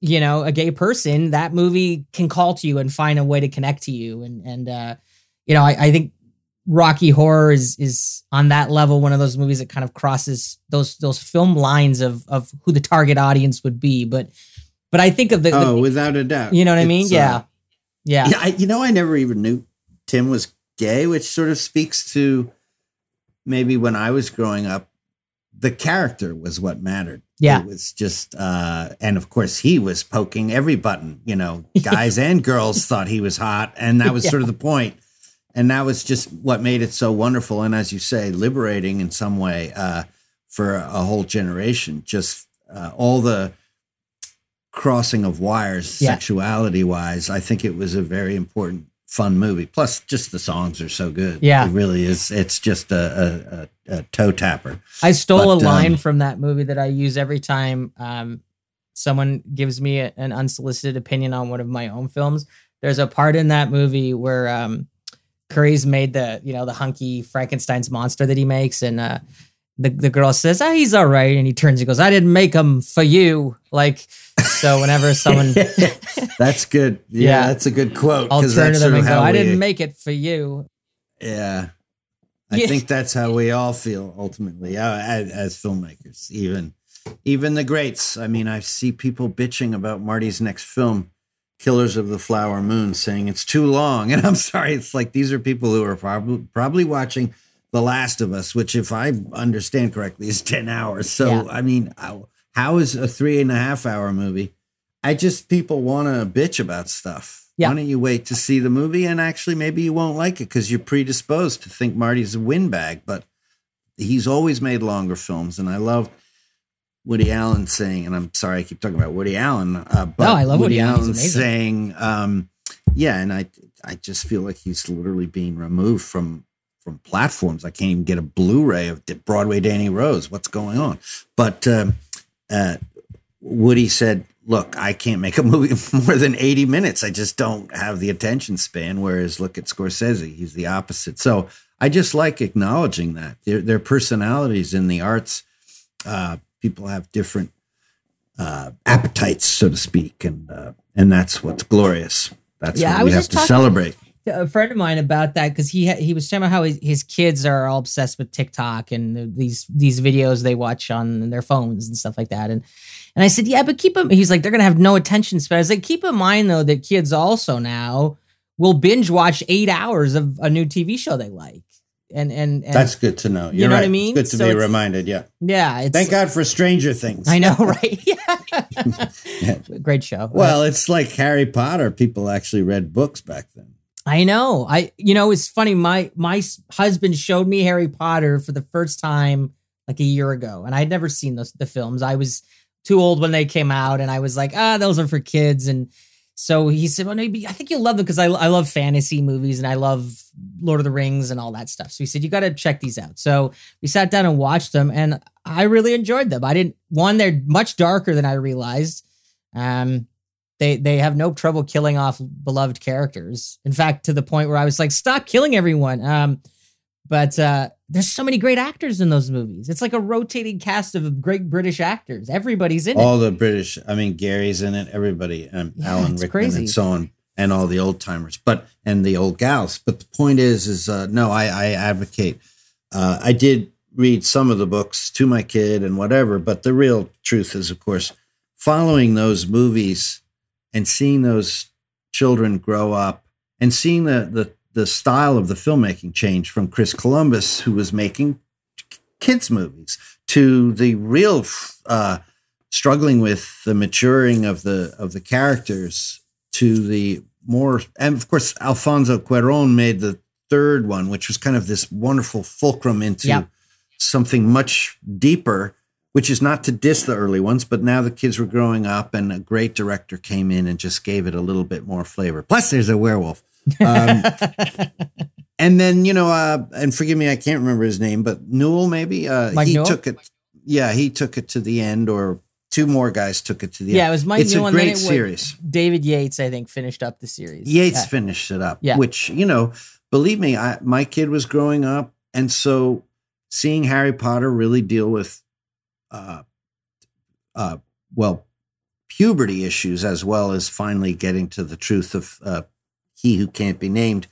you know a gay person that movie can call to you and find a way to connect to you. And and uh you know i, I think rocky horror is is on that level one of those movies that kind of crosses those those film lines of of who the target audience would be. But but i think of the oh the, without a doubt. You know what i mean? Yeah. uh, yeah. Yeah I, you know i never even knew tim was gay which sort of speaks to maybe when i was growing up the character was what mattered. Yeah. It was just, uh, and of course, he was poking every button, you know, guys and girls thought he was hot. And that was yeah. sort of the point. And that was just what made it so wonderful. And as you say, liberating in some way uh, for a whole generation. Just uh, all the crossing of wires, yeah. sexuality wise. I think it was a very important fun movie. Plus, just the songs are so good. Yeah, it really is. It's just a, a, a toe tapper. I stole but, a line um, from that movie that I use every time um, someone gives me a, an unsolicited opinion on one of my own films. There's a part in that movie where um, Curry's made the you know the hunky Frankenstein's monster that he makes, and uh, the the girl says, "Ah, he's all right," and he turns and goes, "I didn't make him for you." Like so whenever someone That's good. Yeah, yeah, that's a good quote. I'll turn to them and go, I didn't make it for you. Yeah. I yeah. think that's how we all feel ultimately uh, as, as, filmmakers, even even the greats. I mean, I see people bitching about Marty's next film, Killers of the Flower Moon, saying it's too long. And I'm sorry, it's like these are people who are probably probably watching The Last of Us, which, if I understand correctly, is 10 hours. So, yeah. I mean, how, is a three and a half hour movie? I just people want to bitch about stuff. Yeah. Why don't you wait to see the movie and actually maybe you won't like it because you're predisposed to think Marty's a windbag, but he's always made longer films, and I love Woody Allen saying, and I'm sorry I keep talking about Woody Allen, uh, but no, I love Woody, Woody Allen saying, um, yeah, and I I just feel like he's literally being removed from from platforms. I can't even get a Blu-ray of Broadway Danny Rose. What's going on? But um, uh, Woody said, "Look, I can't make a movie more than eighty minutes. I just don't have the attention span." Whereas, look at Scorsese; he's the opposite. So I just like acknowledging that their their personalities in the arts. Uh, people have different uh, appetites, so to speak, and uh, and that's what's glorious. That's yeah, what we have to celebrate a friend of mine about that because he he was talking about how his, his, kids are all obsessed with TikTok and the, these these videos they watch on their phones and stuff like that. And and I said, yeah, but keep him. He's like, they're gonna have no attention span. I was like, keep in mind though that kids also now will binge watch eight hours of a new TV show they like. And, and, and that's good to know. You're you know right. what I mean? It's good to so be reminded. Yeah. Yeah. Thank God for Stranger Things. I know, right? yeah. Great show. Well, it's like Harry Potter. People actually read books back then. I know. I you know it's funny. My my husband showed me Harry Potter for the first time like a year ago, and I'd never seen those the films. I was too old when they came out, and I was like, ah, those are for kids. And so he said, well, maybe I think you'll love them because I I love fantasy movies and I love Lord of the Rings and all that stuff. So he said, you got to check these out. So we sat down and watched them, and I really enjoyed them. I didn't one, they're much darker than I realized. Um, they they have no trouble killing off beloved characters. In fact, to the point where I was like, stop killing everyone. Um, but uh, there's so many great actors in those movies. It's like a rotating cast of great British actors. Everybody's in it. all it. the British. I mean, Gary's in it. Everybody, and yeah, Alan Rickman, crazy. and so on, and all the old timers. But and the old gals. But the point is, is uh, no, I, I advocate. Uh, I did read some of the books to my kid and whatever. But the real truth is, of course, following those movies and seeing those children grow up and seeing the the the style of the filmmaking change from Chris Columbus, who was making kids movies, to the real uh, struggling with the maturing of the of the characters, to the more and of course Alfonso Cuarón made the third one, which was kind of this wonderful fulcrum into Yep. something much deeper. Which is not to diss the early ones, but now the kids were growing up, and a great director came in and just gave it a little bit more flavor. Plus, there's a werewolf. Um, and then you know, uh, and forgive me, I can't remember his name, but Newell maybe. Uh, Mike he Newell? took it. Yeah, he took it to the end, or two more guys took it to the Yeah, end. Yeah, it was Mike It's Newell a and great series. David Yates, I think, finished up the series. Yates Yeah. finished it up. Yeah. Which you know, believe me, I, my kid was growing up, and so seeing Harry Potter really deal with, uh, uh, well, puberty issues as well as finally getting to the truth of uh, he who can't be named.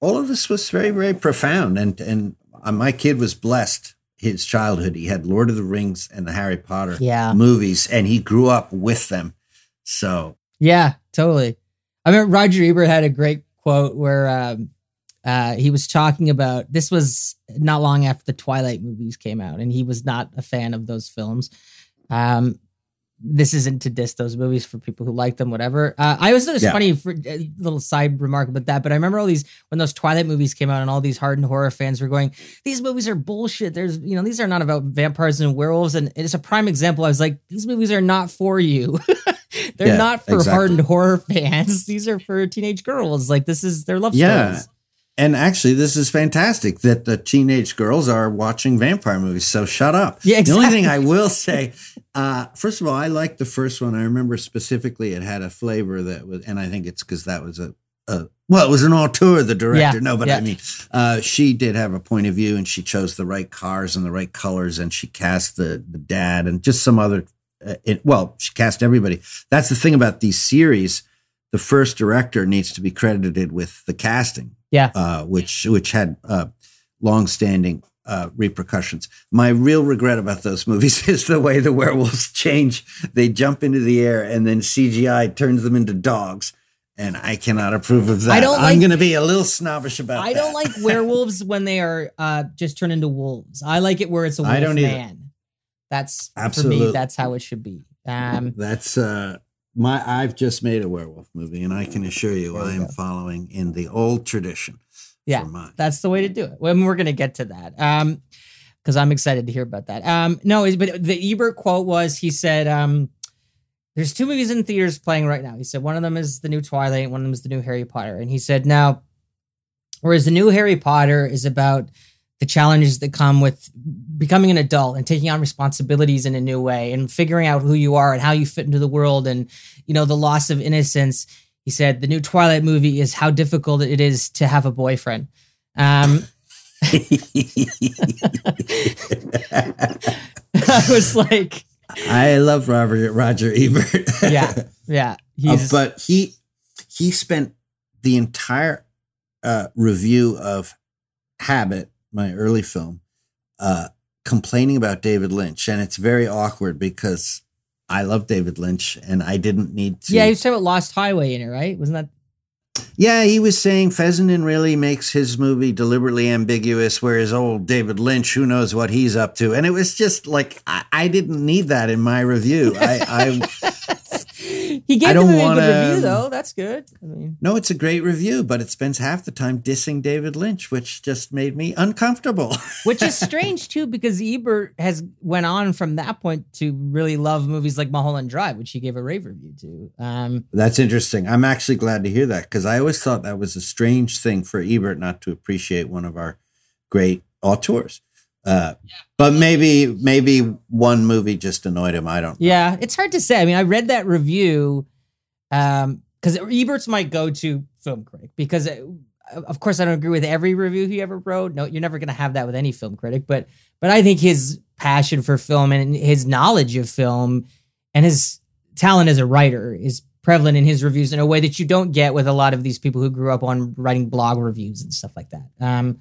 All of this was very, very profound, and and uh, my kid was blessed. His childhood, he had Lord of the Rings and the Harry Potter Yeah. movies, and he grew up with them. So Yeah, totally. I mean, Roger Ebert had a great quote where um, uh, he was talking about this was not long after the Twilight movies came out, and he was not a fan of those films. Um, this isn't to diss those movies for people who like them, whatever. Uh, I always thought it's Yeah. funny for a little side remark about that, but I remember all these when those Twilight movies came out, and all these hardened horror fans were going, "These movies are bullshit." There's, you know, these are not about vampires and werewolves, and it's a prime example. I was like, these movies are not for you. They're Yeah, not for exactly. hardened horror fans. These are for teenage girls. Like this is their love Yeah. stories. And actually, this is fantastic that the teenage girls are watching vampire movies. So shut up. Yeah, The only thing. I will say, uh, first of all, I liked the first one. I remember specifically it had a flavor that was, and I think it's because that was a, a, well, it was an auteur, the director. Yeah, no, but yeah. I mean, uh, she did have a point of view and she chose the right cars and the right colors and she cast the, the dad and just some other, uh, it, well, she cast everybody. That's the thing about these series. The first director needs to be credited with the casting Yeah. uh, which which had uh, long-standing uh, repercussions. My real regret about those movies is the way the werewolves change. They jump into the air, and then CGI turns them into dogs, and I cannot approve of that. I don't I'm like- going to be a little snobbish about. I don't like werewolves when they are uh, just turned into wolves. I like it where it's a wolf I don't either. man. That's for Absolutely. me. That's how it should be. Um, That's uh, my. I've just made a werewolf movie, and I can assure you, I am go. following in the old tradition. Yeah, that's the way to do it. Well, we're gonna get to that. Um, because I'm excited to hear about that. Um, no, but the Ebert quote was he said, um, there's two movies in theaters playing right now. He said one of them is the new Twilight, one of them is the new Harry Potter. And he said, now, whereas the new Harry Potter is about the challenges that come with becoming an adult and taking on responsibilities in a new way and figuring out who you are and how you fit into the world and you know the loss of innocence. He said the new Twilight movie is how difficult it is to have a boyfriend. Um, I was like, I love Robert Roger Ebert. yeah, yeah. Uh, but he he spent the entire uh, review of Habit, my early film, uh, complaining about David Lynch, and it's very awkward because I love David Lynch, and I didn't need to. yeah. He was talking about Lost Highway in it, right? Wasn't that? Yeah, he was saying Fessenden really makes his movie deliberately ambiguous, whereas old David Lynch, who knows what he's up to, and it was just like I, I didn't need that in my review. I, I he gave I them don't a good wanna- review, though. That's good. I mean, No, it's a great review, but it spends half the time dissing David Lynch, which just made me uncomfortable. which is strange too, because Ebert has went on from that point to really love movies like Mulholland Drive, which he gave a rave review to. Um, That's interesting. I'm actually glad to hear that because I always thought that was a strange thing for Ebert not to appreciate one of our great auteurs. Uh, but maybe maybe one movie just annoyed him. I don't. know. Yeah, it's hard to say. I mean, I read that review um because Ebert's my go-to film critic because uh, of course I don't agree with every review he ever wrote. No, you're never going to have that with any film critic, but but I think his passion for film and his knowledge of film and his talent as a writer is prevalent in his reviews in a way that you don't get with a lot of these people who grew up on writing blog reviews and stuff like that. Um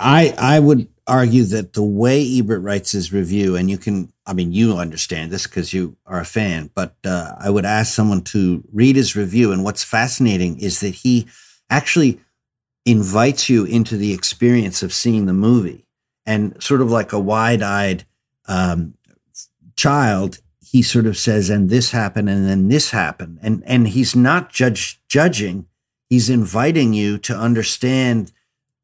I I would argue that the way Ebert writes his review, and you can, I mean, you understand this because you are a fan, but uh, I would ask someone to read his review. And what's fascinating is that he actually invites you into the experience of seeing the movie and sort of like a wide eyed um, child. He sort of says, and this happened, and then this happened. And, and he's not judge, judging, he's inviting you to understand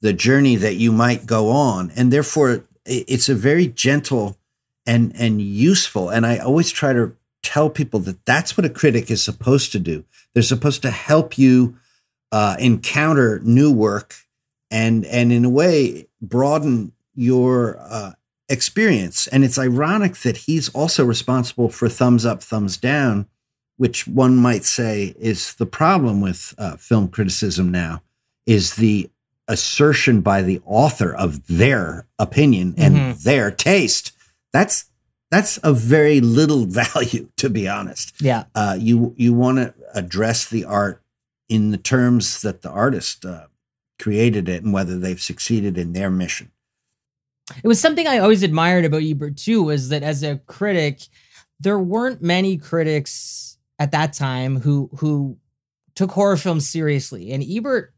the journey that you might go on. And therefore, it's a very gentle and, and useful. And I always try to tell people that that's what a critic is supposed to do. They're supposed to help you uh, encounter new work and, and in a way, broaden your uh, experience. And it's ironic that he's also responsible for thumbs up, thumbs down, which one might say is the problem with uh, film criticism now, is the assertion by the author of their opinion and mm-hmm. their taste. That's that's a very little value, to be honest. Yeah, uh, you you want to address the art in the terms that the artist uh, created it and whether they've succeeded in their mission. It was something I always admired about Ebert too, was that as a critic, there weren't many critics at that time who who took horror films seriously, and Ebert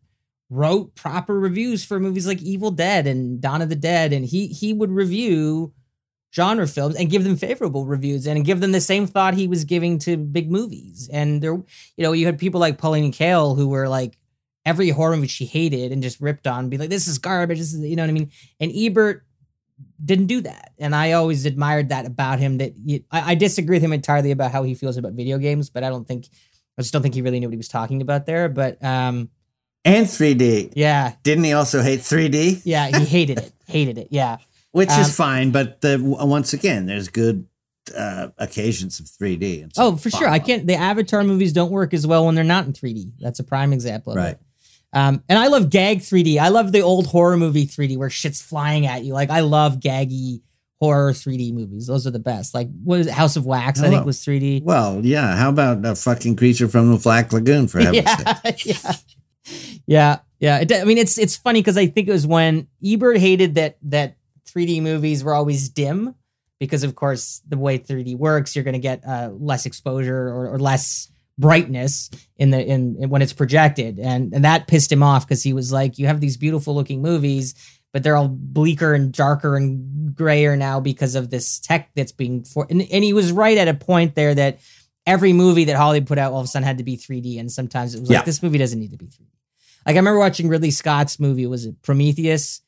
wrote proper reviews for movies like Evil Dead and Dawn of the Dead, and he he would review genre films and give them favorable reviews and give them the same thought he was giving to big movies. And there, you know, you had people like Pauline Kael who were like every horror movie she hated and just ripped on, be like, "This is garbage." This is, you know what I mean? And Ebert didn't do that, and I always admired that about him. That he, I, I disagree with him entirely about how he feels about video games, but I don't think I just don't think he really knew what he was talking about there. But um, and 3D. Yeah. Didn't he also hate 3D? Yeah, he hated it. hated it. Yeah. Which um, is fine, but the, once again, there's good uh, occasions of 3D. oh, for sure. I can't. The Avatar movies don't work as well when they're not in 3D. That's a prime example. right. It. Um, and I love gag 3D. I love the old horror movie 3D where shit's flying at you. Like I love gaggy horror 3D movies. Those are the best. Like what is it? House of Wax? I think was 3D. Well, yeah. How about a fucking creature from the Black Lagoon? For heaven's yeah, sake. yeah yeah, yeah. It, I mean, it's it's funny because I think it was when Ebert hated that that 3D movies were always dim because, of course, the way 3D works, you're going to get uh, less exposure or, or, less brightness in the in, in, when it's projected, and and that pissed him off because he was like, you have these beautiful looking movies. But they're all bleaker and darker and grayer now because of this tech that's being for. And, and he was right at a point there that every movie that Hollywood put out all of a sudden had to be 3D, and sometimes it was yeah. like this movie doesn't need to be 3D. Like I remember watching Ridley Scott's movie, was it Prometheus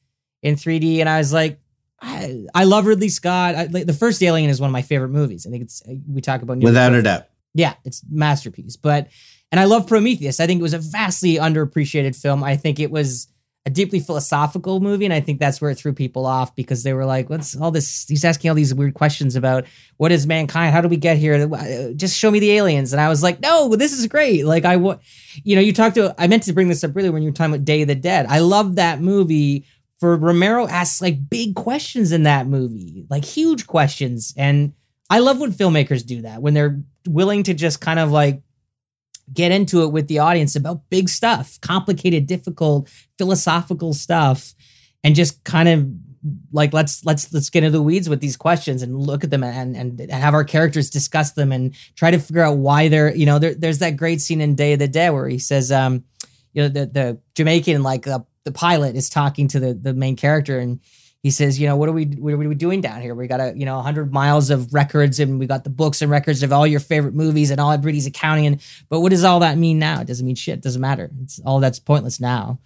in 3D? And I was like, I, I love Ridley Scott. I, like, the first Alien is one of my favorite movies. I think it's we talk about without a doubt. Yeah, it's masterpiece. But and I love Prometheus. I think it was a vastly underappreciated film. I think it was a deeply philosophical movie, and I think that's where it threw people off because they were like, "What's all this?" He's asking all these weird questions about what is mankind? How do we get here? Uh, just show me the aliens. And I was like, "No, this is great." Like I, want you know, you talked to. I meant to bring this up really when you were talking about Day of the Dead. I love that movie. For Romero asks like big questions in that movie, like huge questions, and I love when filmmakers do that when they're willing to just kind of like get into it with the audience about big stuff, complicated, difficult, philosophical stuff, and just kind of like let's let's let's get into the weeds with these questions and look at them and and have our characters discuss them and try to figure out why they're you know there, there's that great scene in Day of the Dead where he says um you know the the Jamaican like uh, the pilot is talking to the the main character and he says, you know, what are we what are we doing down here? We got a you know 100 miles of records and we got the books and records of all your favorite movies and all everybody's accounting. And but what does all that mean now? It doesn't mean shit. It doesn't matter. It's all that's pointless now.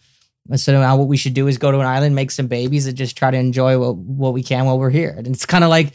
So now what we should do is go to an island, make some babies, and just try to enjoy what, what we can while we're here. And it's kind of like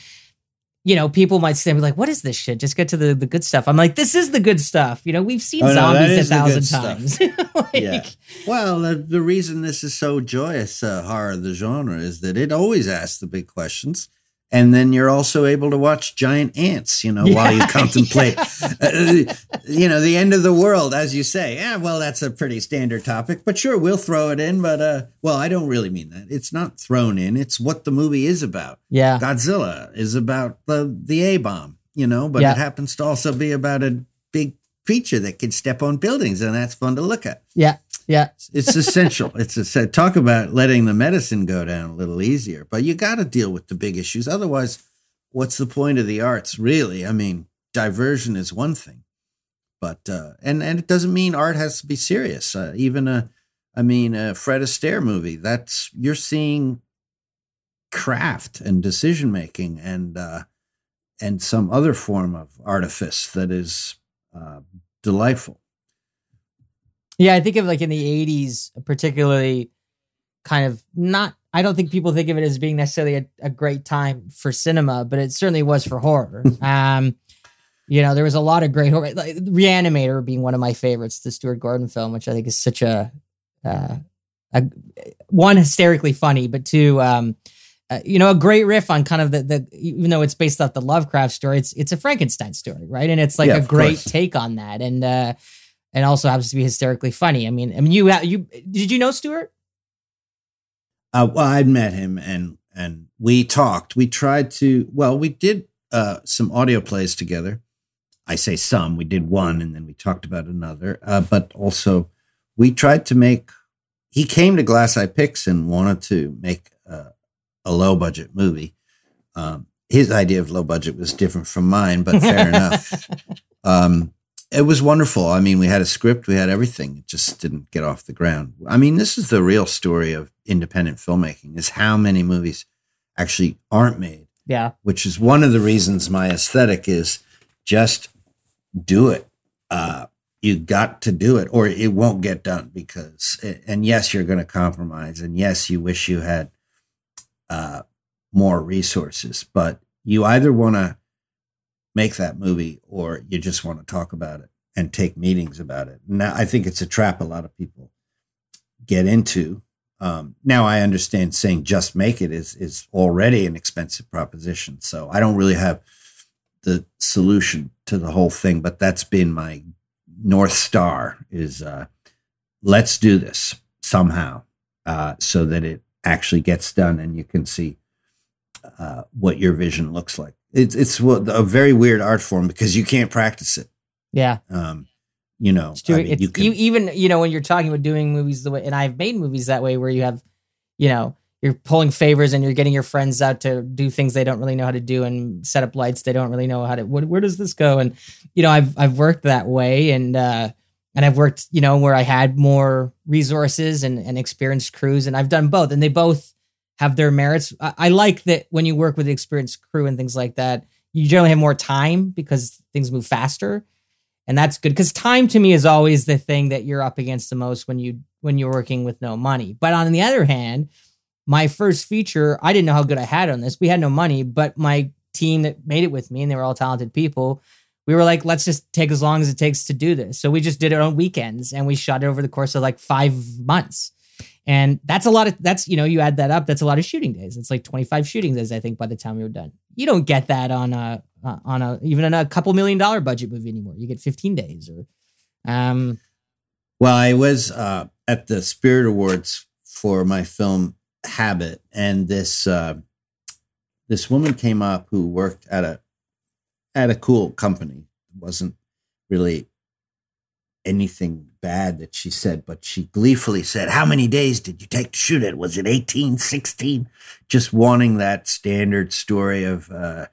you know, people might say, like, what is this shit? Just get to the, the good stuff. I'm like, this is the good stuff. You know, we've seen oh, zombies no, a thousand times. like, yeah. Well, the, the, reason this is so joyous, uh, horror, the genre, is that it always asks the big questions and then you're also able to watch giant ants you know yeah, while you contemplate yeah. uh, you know the end of the world as you say. Yeah well that's a pretty standard topic but sure we'll throw it in but uh well i don't really mean that. It's not thrown in. It's what the movie is about. Yeah. Godzilla is about the the a-bomb you know but yeah. it happens to also be about a big creature that can step on buildings and that's fun to look at. Yeah Yeah. It's essential. it's a talk about letting the medicine go down a little easier, but you got to deal with the big issues. Otherwise, what's the point of the arts, really? I mean, diversion is one thing, but uh, and and it doesn't mean art has to be serious. Uh, even a, I mean, a Fred Astaire movie. That's you're seeing craft and decision making and uh, and some other form of artifice that is uh, delightful. Yeah, I think of like in the 80s, particularly kind of not, I don't think people think of it as being necessarily a, a great time for cinema, but it certainly was for horror. um, you know, there was a lot of great horror, like Reanimator being one of my favorites, the Stuart Gordon film, which I think is such a, uh, a one hysterically funny, but two, um, uh, you know, a great riff on kind of the, the even though it's based off the Lovecraft story, it's it's a Frankenstein story, right? And it's like Yeah, a great course. take on that, and uh, and also happens to be hysterically funny. I mean, I mean, you you did you know Stuart? Uh, well, I'd met him and and we talked. We tried to. Well, we did uh, some audio plays together. I say some. We did one, and then we talked about another. Uh, but also, we tried to make. He came to Glass Eye Pix and wanted to make uh, a low budget movie. Um, his idea of low budget was different from mine, but fair enough. Um, it was wonderful. I mean, we had a script, we had everything. It just didn't get off the ground. I mean, this is the real story of independent filmmaking: is how many movies actually aren't made. Yeah, Which is one of the reasons my aesthetic is just do it. Uh, you got to do it, or it won't get done. Because, and yes, you're going to compromise, and yes, you wish you had uh, more resources, but you either want to make that movie or you just want to talk about it and take meetings about it. Now, I think it's a trap a lot of people get into. Um, now, I understand saying just make it is is already an expensive proposition, so I don't really have the solution to the whole thing. But that's been my north star: is uh, let's do this somehow uh, so that it actually gets done and you can see uh, what your vision looks like. It's it's what- a very weird art form because you can't practice it. yeah. Um, you know, It's doing, I mean, it's, you can, you even you know when you're talking about doing movies the way, and I've made movies that way where you have, you know, you're pulling favors and you're getting your friends out to do things they don't really know how to do and set up lights they don't really know how to. What, where does this go? And you know, I've I've worked that way and uh, and I've worked you know where I had more resources and and experienced crews and I've done both and they both have their merits. I, I like that when you work with the experienced crew and things like that, you generally have more time because things move faster. And that's good because time to me is always the thing that you're up against the most when you when you're working with no money. But on the other hand my first feature i didn't know how good i had on this. We had no money but my team that made it with me and they were all talented people we were like let's just take as long as it takes to do this. So we just did it on weekends and we shot it over the course of like five months and that's a lot of that's you know you add that up that's a lot of shooting days. It's like 25 shooting days i think by the time we were done. You don't get that on a uh, on a even a couple million dollar budget movie anymore. You get 15 days or um Well, I was uh, at the Spirit Awards for my film Habit, and this uh, this woman came up who worked at a at a cool company. It wasn't really anything bad that she said, but she gleefully said, How many days did you take to shoot it? Was it 18, 16? Just wanting that standard story of uh,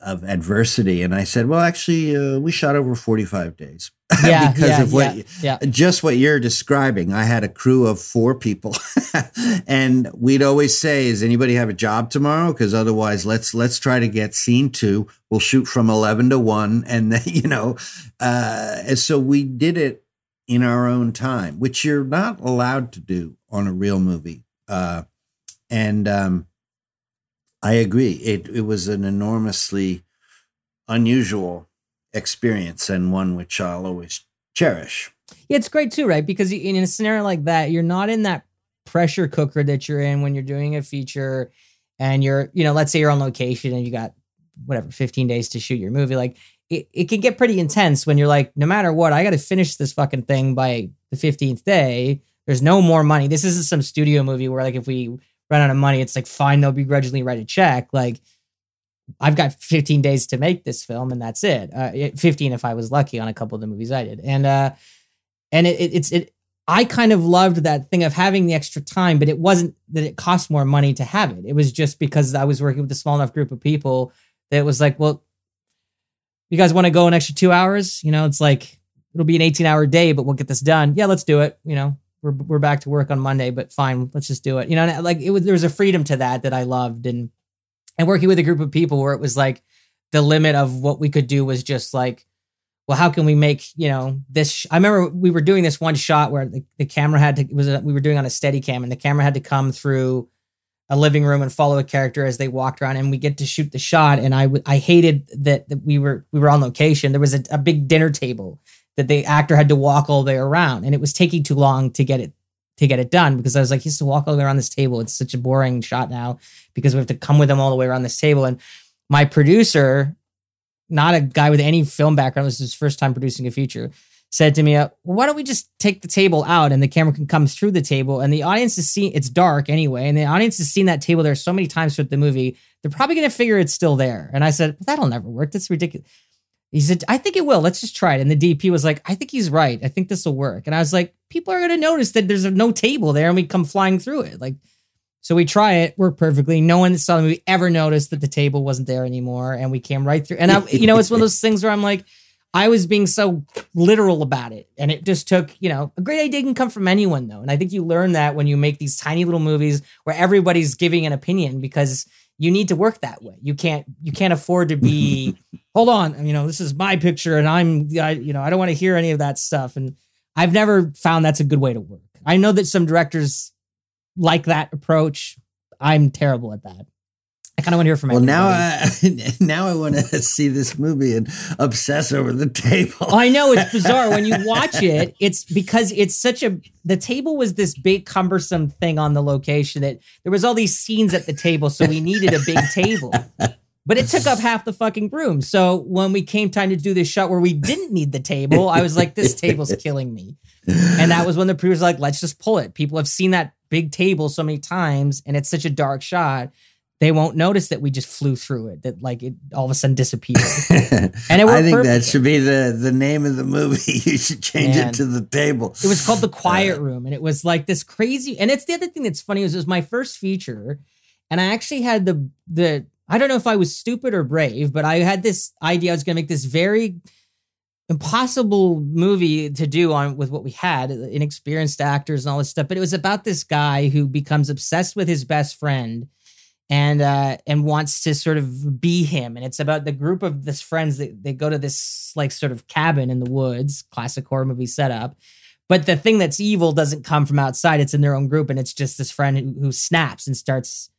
of adversity. And I said, Well, actually, uh, we shot over 45 days. yeah because yeah, of what yeah, yeah. just what you're describing. I had a crew of four people, and we'd always say, "Does anybody have a job tomorrow?" Because otherwise, let's let's try to get scene two. We'll shoot from eleven to one, and then you know, uh, and so we did it in our own time, which you're not allowed to do on a real movie. Uh, and um, I agree. It it was an enormously unusual experience and one which I'll always cherish. Yeah, it's great too, right? Because in a scenario like that, you're not in that pressure cooker that you're in when you're doing a feature and you're, you know, let's say you're on location and you got whatever, 15 days to shoot your movie. Like it, it can get pretty intense when you're like, no matter what, I got to finish this fucking thing by the 15th day. There's no more money. This isn't some studio movie where like if we run out of money, it's like fine, they'll begrudgingly write a check. Like I've got 15 days to make this film and that's it. Uh, 15 if I was lucky on a couple of the movies I did. And uh and it, it, it's it I kind of loved that thing of having the extra time, but it wasn't that it cost more money to have it. It was just because I was working with a small enough group of people that it was like, well, you guys want to go an extra two hours? You know, it's like it'll be an 18 hour day, but we'll get this done. Yeah, let's do it. You know, we're we're back to work on Monday, but fine, let's just do it. You know, uh, like it was there was a freedom to that that I loved, and and working with a group of people where it was like the limit of what we could do was just like well, how can we make, you know, this? Sh-? I remember we were doing this one shot where the, the camera had to, was a, we were doing on a steady cam and the camera had to come through a living room and follow a character as they walked around and we get to shoot the shot. And I, I hated that, that we were, we were on location. There was a, a big dinner table that the actor had to walk all the way around and it was taking too long to get it to get it done because I was like, he has to walk all the way around this table. It's such a boring shot now because we have to come with him all the way around this table. And my producer not a guy with any film background, this is his first time producing a feature, said to me, uh, why don't we just take the table out and the camera can come through the table and the audience is seeing it's dark anyway, and the audience has seen that table there so many times throughout the movie, they're probably gonna figure it's still there. And I said, well, that'll never work. That's ridiculous. He said, I think it will. Let's just try it. And the DP was like, I think he's right. I think this will work. And I was like, people are gonna notice that there's no table there and we come flying through it. Like so we try it, worked perfectly. No one saw the movie ever noticed that the table wasn't there anymore, and we came right through. And I, you know, it's one of those things where I'm like, I was being so literal about it, and it just took, you know, a great idea can come from anyone though, and I think you learn that when you make these tiny little movies where everybody's giving an opinion because you need to work that way. You can't you can't afford to be hold on, you know, this is my picture and I'm I, you know, I don't want to hear any of that stuff and I've never found that's a good way to work. I know that some directors like that approach. I'm terrible at that. I kind of want to hear from. Well, now I now I want to see this movie and obsess over the table. I know it's bizarre when you watch it. It's because it's such a the table was this big cumbersome thing on the location that there was all these scenes at the table, so we needed a big table. But it took up half the fucking room. So when we came time to do this shot where we didn't need the table, I was like, this table's killing me. And that was when the producer was like, let's just pull it. People have seen that big table so many times and it's such a dark shot they won't notice that we just flew through it that like it all of a sudden disappeared. And it i think that should be the the name of the movie. You should change Man. it to the table. It was called the quiet uh, room and it was like this crazy and it's the other thing that's funny was it was my first feature and i actually had the the i don't know if i was stupid or brave but i had this idea i was going to make this very impossible movie to do on with what we had inexperienced actors and all this stuff but it was about this guy who becomes obsessed with his best friend and uh and wants to sort of be him. And it's about the group of this friends that they go to this like sort of cabin in the woods classic horror movie setup. But the thing that's evil doesn't come from outside it's in their own group and it's just this friend who, who snaps and starts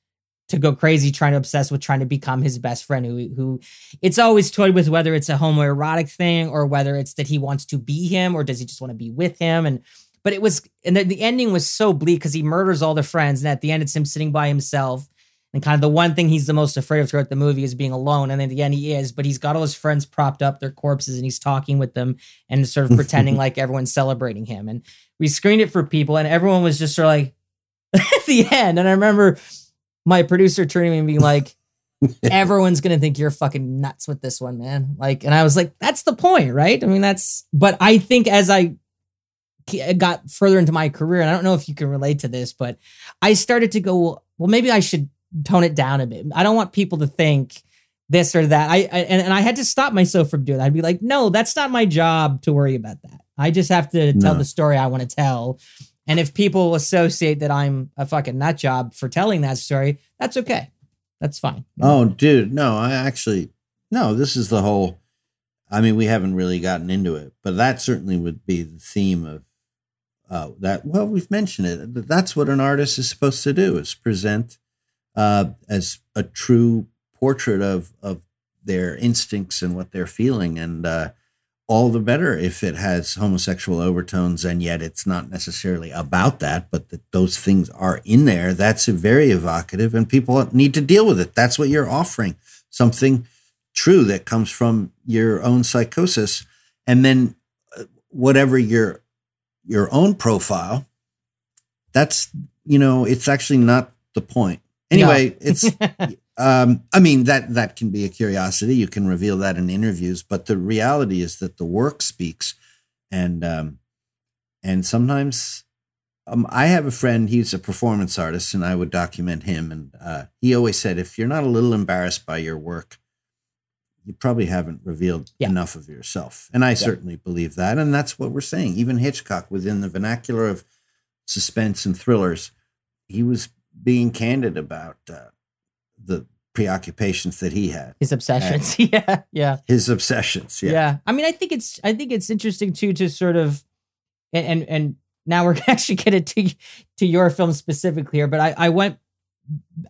to go crazy trying to obsess with trying to become his best friend who who it's always toyed with whether it's a homoerotic thing or whether it's that he wants to be him or does he just want to be with him. And but it was and the, the ending was so bleak because he murders all the friends and at the end it's him sitting by himself and kind of the one thing he's the most afraid of throughout the movie is being alone and in the end he is but he's got all his friends propped up their corpses and he's talking with them and sort of pretending like everyone's celebrating him and we screened it for people and everyone was just sort of like at the end and i remember my producer turning me and being like, everyone's gonna think you're fucking nuts with this one, man. Like, and I was like, that's the point, right? I mean, that's. But I think as I uh, got further into my career, and I don't know if you can relate to this, but I started to go, well, maybe I should tone it down a bit. I don't want people to think this or that. I, I and, and I had to stop myself from doing that. I'd be like, no, that's not my job to worry about that. I just have to tell no. the story I want to tell. And if people associate that I'm a fucking nut job for telling that story, that's okay. That's fine. Oh, dude, no, I actually no. This is the whole. I mean, we haven't really gotten into it, but that certainly would be the theme of uh, that. Well, we've mentioned it. That's what an artist is supposed to do: is present uh, as a true portrait of of their instincts and what they're feeling, and uh, all the better if it has homosexual overtones and yet it's not necessarily about that, but that those things are in there. That's very evocative and people need to deal with it. That's what you're offering something true that comes from your own psychosis. And then uh, whatever your your own profile, that's, you know, it's actually not the point. Anyway, no. it's Um, I mean that that can be a curiosity. You can reveal that in interviews, but the reality is that the work speaks, and um, and sometimes um, I have a friend, he's a performance artist, and I would document him. And uh, he always said, if you're not a little embarrassed by your work, you probably haven't revealed Yeah. enough of yourself. And I certainly believe that. And that's what we're saying. Even Hitchcock, within the vernacular of suspense and thrillers, he was being candid about uh, the preoccupations that he had, His obsessions. yeah. Yeah. his obsessions. yeah Yeah. i mean i think it's i think it's interesting too to sort of and and, and now we're actually getting to to your film specifically here but i i went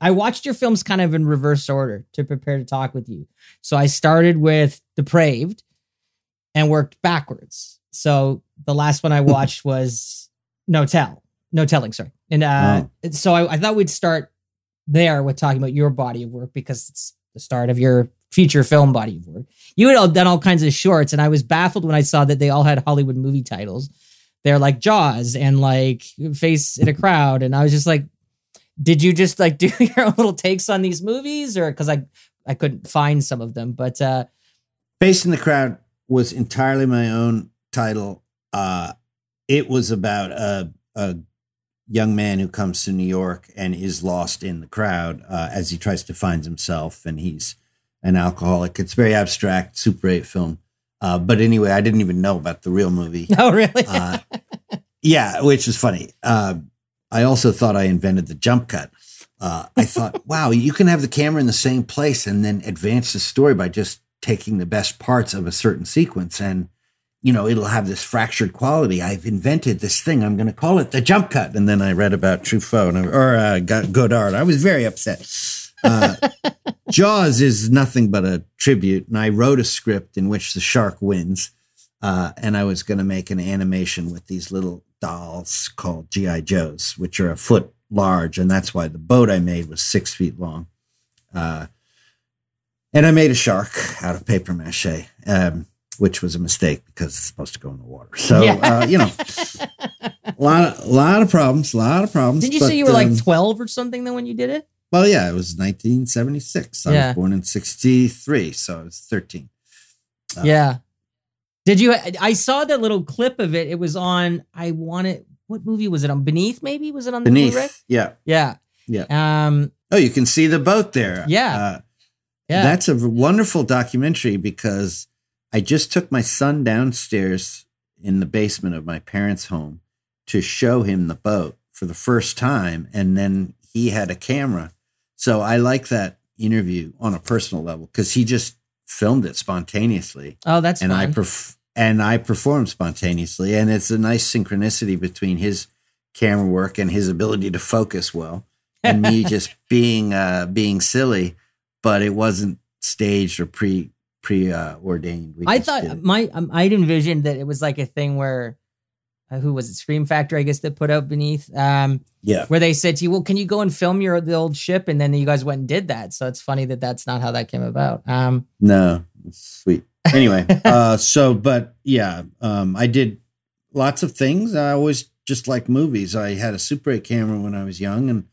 i watched your films kind of in reverse order to prepare to talk with you so i started with depraved and worked backwards so the last one i watched was no tell no telling sorry and uh so I, I thought we'd start there with talking about your body of work because it's the start of your feature film body of work you had all done all kinds of shorts, and I was baffled when I saw that they all had Hollywood movie titles. They're like Jaws and like Face in a Crowd, and I was just like, did you just like do your own little takes on these movies, or because I I couldn't find some of them, but uh, Face in the Crowd was entirely my own title. Uh, it was about a, a young man who comes to New York and is lost in the crowd uh, as he tries to find himself, and he's an alcoholic. It's very abstract, Super 8 film. Uh, but anyway, I didn't even know about the real movie. oh really? Uh, yeah, which is funny. Uh, I also thought I invented the jump cut. Uh, I thought, wow, you can have the camera in the same place and then advance the story by just taking the best parts of a certain sequence, and you know it'll have this fractured quality. I've invented this thing. I'm going to call it the jump cut. And then I read about Truffaut and, or uh, Godard. I was very upset. Uh, Jaws is nothing but a tribute, and I wrote a script in which the shark wins. Uh, and I was going to make an animation with these little dolls called GI Joes, which are a foot large, and that's why the boat I made was six feet long. Uh, and I made a shark out of paper mache, um, which was a mistake because it's supposed to go in the water. So Yeah. uh, you know, a lot, of, lot of problems, a lot of problems. Did you but, say you were like um, twelve or something then when you did it? well, yeah, it was 1976. I Yeah. was born in 63, so I was 13. Uh, yeah. Did you? I saw that little clip of it. It was on. I wanted. What movie was it on? Beneath, maybe was it on the Blu-ray? Beneath, yeah. Yeah. Yeah. Um. Oh, you can see the boat there. Yeah. Uh, Yeah. That's a wonderful documentary because I just took my son downstairs in the basement of my parents' home to show him the boat for the first time. And then he had a camera. So I like that interview on a personal level because he just filmed it spontaneously. oh, that's and I fun. perf- and I performed spontaneously. And it's a nice synchronicity between his camera work and his ability to focus well and me just being uh being silly but it wasn't staged or pre pre uh, I thought my um, I'd envisioned that it was like a thing where uh, who was it? Scream Factory I guess that put out beneath um yeah. where they said to you well can you go and film your the old ship? And then you guys went and did that. So it's funny that that's not how that came about. Um no. It's sweet. Anyway uh so but yeah um i did lots of things. I always just like movies. I had a super 8 camera when i was young. And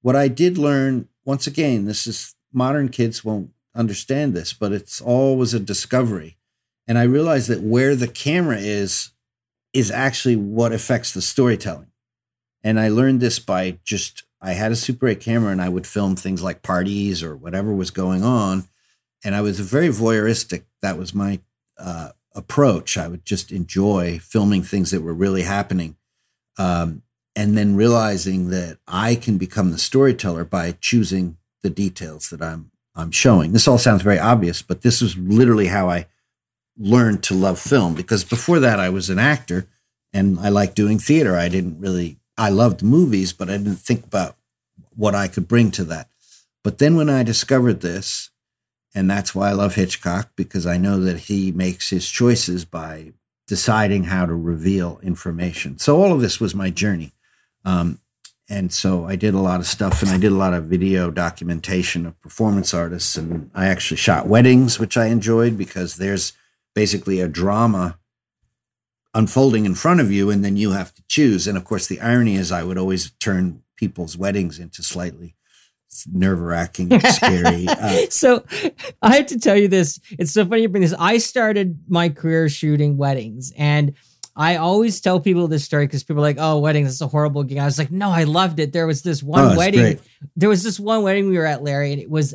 what i did learn once again this is modern kids won't understand this but it's always a discovery and i realized that where the camera is is actually what affects the storytelling and i learned this by just i had a super 8 camera and i would film things like parties or whatever was going on and I was very voyeuristic. That was my uh, approach. I would just enjoy filming things that were really happening, um, and then realizing that I can become the storyteller by choosing the details that I'm I'm showing. This all sounds very obvious, but this is literally how I learned to love film. Because before that, I was an actor, and I liked doing theater. I didn't really I loved movies, but I didn't think about what I could bring to that. But then when I discovered this, and that's why I love Hitchcock because I know that he makes his choices by deciding how to reveal information. So all of this was my journey. Um, and so I did a lot of stuff and I did a lot of video documentation of performance artists. And I actually shot weddings, which I enjoyed because there's basically a drama unfolding in front of you and then you have to choose. And of course, the irony is I would always turn people's weddings into slightly nerve wracking, scary. Uh, so I have to tell you this. It's so funny you bring this. I started my career shooting weddings and I always tell people this story because people are like, "Oh, wedding, this is a horrible gig." I was like, "No, I loved it." There was this one Oh, wedding. great. There was this one wedding we were at, Larry, and it was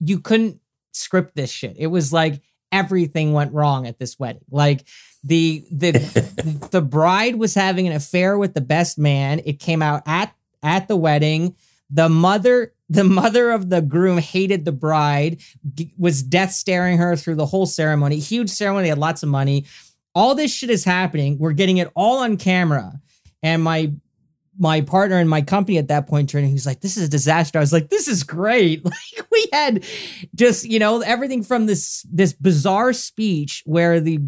you couldn't script this shit. It was like everything went wrong at this wedding. Like the the the bride was having an affair with the best man. It came out at at the wedding. The mother the mother of the groom hated the bride, was death staring her through the whole ceremony. Huge ceremony, they had lots of money. All this shit is happening. We're getting it all on camera. And my my partner and my company at that point turned and he was like, This is a disaster. I was like, This is great. Like we had just, you know, everything from this this bizarre speech where the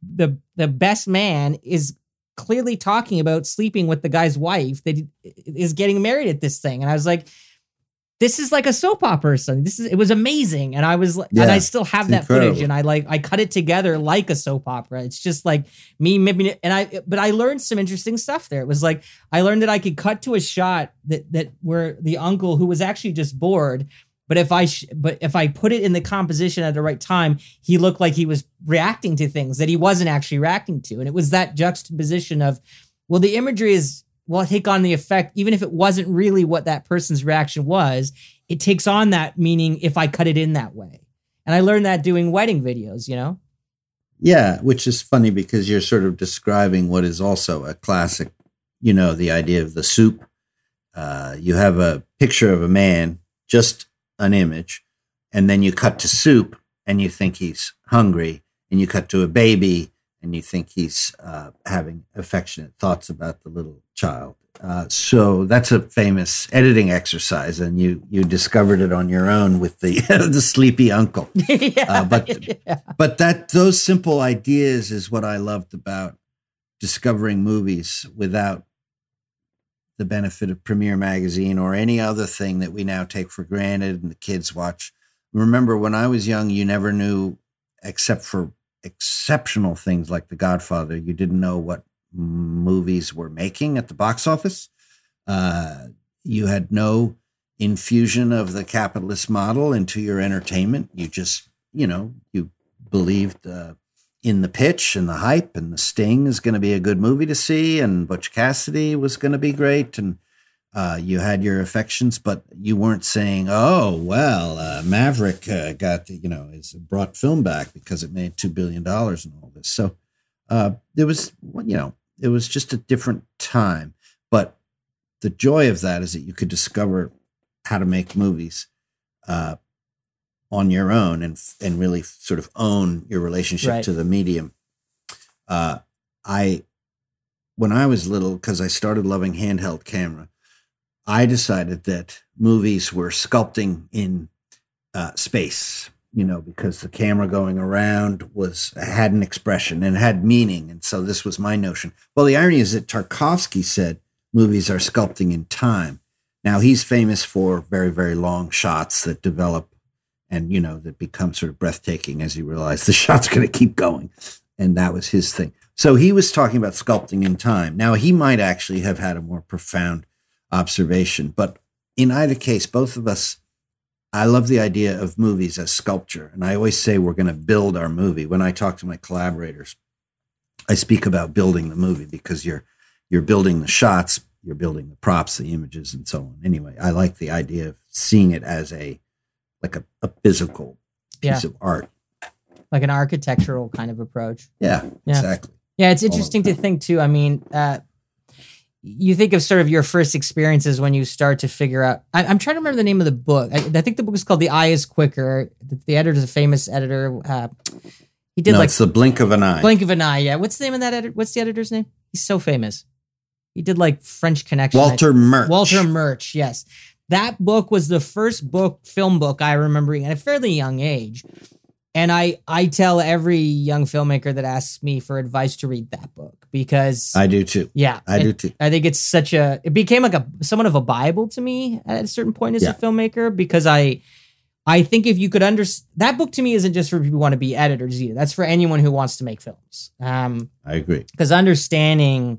the the best man is clearly talking about sleeping with the guy's wife that is getting married at this thing. And I was like, this is like a soap opera or something. This is it was amazing. And I was like, and I still have that footage and I like I cut it together like a soap opera. It's just like me maybe and I but I learned some interesting stuff there. It was like I learned that I could cut to a shot that that where the uncle who was actually just bored but if I sh- but if I put it in the composition at the right time, he looked like he was reacting to things that he wasn't actually reacting to, and it was that juxtaposition of, well, the imagery is will take on the effect, even if it wasn't really what that person's reaction was. It takes on that meaning if I cut it in that way, and I learned that doing wedding videos. You know, Yeah, which is funny because you're sort of describing what is also a classic, you know, the idea of the soup. Uh, you have a picture of a man, just an image, and then you cut to soup and you think he's hungry, and you cut to a baby and you think he's uh, having affectionate thoughts about the little child. Uh, so that's a famous editing exercise, and you you discovered it on your own with the the sleepy uncle yeah, Uh, but- yeah. but that those simple ideas is what I loved about discovering movies without the benefit of Premiere Magazine or any other thing that we now take for granted and the kids watch. Remember, when I was young, you never knew, except for exceptional things like The Godfather, you didn't know what movies were making at the box office. Uh, you had no infusion of the capitalist model into your entertainment. You just, you know, you believed uh, in the pitch and the hype, and the Sting is going to be a good movie to see, and Butch Cassidy was going to be great, and uh, you had your affections, but you weren't saying, "Oh, well, uh, Maverick uh, got you know, is brought film back because it made two billion dollars and all this." So uh, there was, you know, it was just a different time, but the joy of that is that you could discover how to make movies uh, on your own and and really sort of own your relationship Right. to the medium. Uh, I when I was little, because I started loving handheld camera, I decided that movies were sculpting in uh, space. You know, because the camera going around was had an expression and had meaning, and so this was my notion. Well, the irony is that Tarkovsky said movies are sculpting in time. Now he's famous for very, very long shots that develop and, you know, that become sort of breathtaking as you realize the shot's going to keep going. And that was his thing. So he was talking about sculpting in time. Now he might actually have had a more profound observation, but in either case, both of us, I love the idea of movies as sculpture. And I always say we're going to build our movie. When I talk to my collaborators, I speak about building the movie because you're you're building the shots, you're building the props, the images, and so on. Anyway, I like the idea of seeing it as a like a, a physical piece Yeah. of art. like an architectural kind of approach. Yeah, Yeah. exactly. Yeah, it's interesting to think too. I mean, uh, you think of sort of your first experiences when you start to figure out. I, I'm trying to remember the name of the book. I, I think the book is called "The Eye Is Quicker." The, the editor is a famous editor. Uh, he did no, like it's the blink of an eye. Blink of an Eye. Yeah, what's the name of that editor? What's the editor's name? He's so famous. He did like French Connection. Walter Murch. Walter Murch, yes. That book was the first book, film book I remember at a fairly young age. And I I tell every young filmmaker that asks me for advice to read that book because I do too. yeah, I it- do too. I think it's such a it became like a somewhat of a bible to me at a certain point as Yeah. a filmmaker because I I think if you could understand that book to me isn't just for people who want to be editors either. That's for anyone who wants to make films. Um I agree. because understanding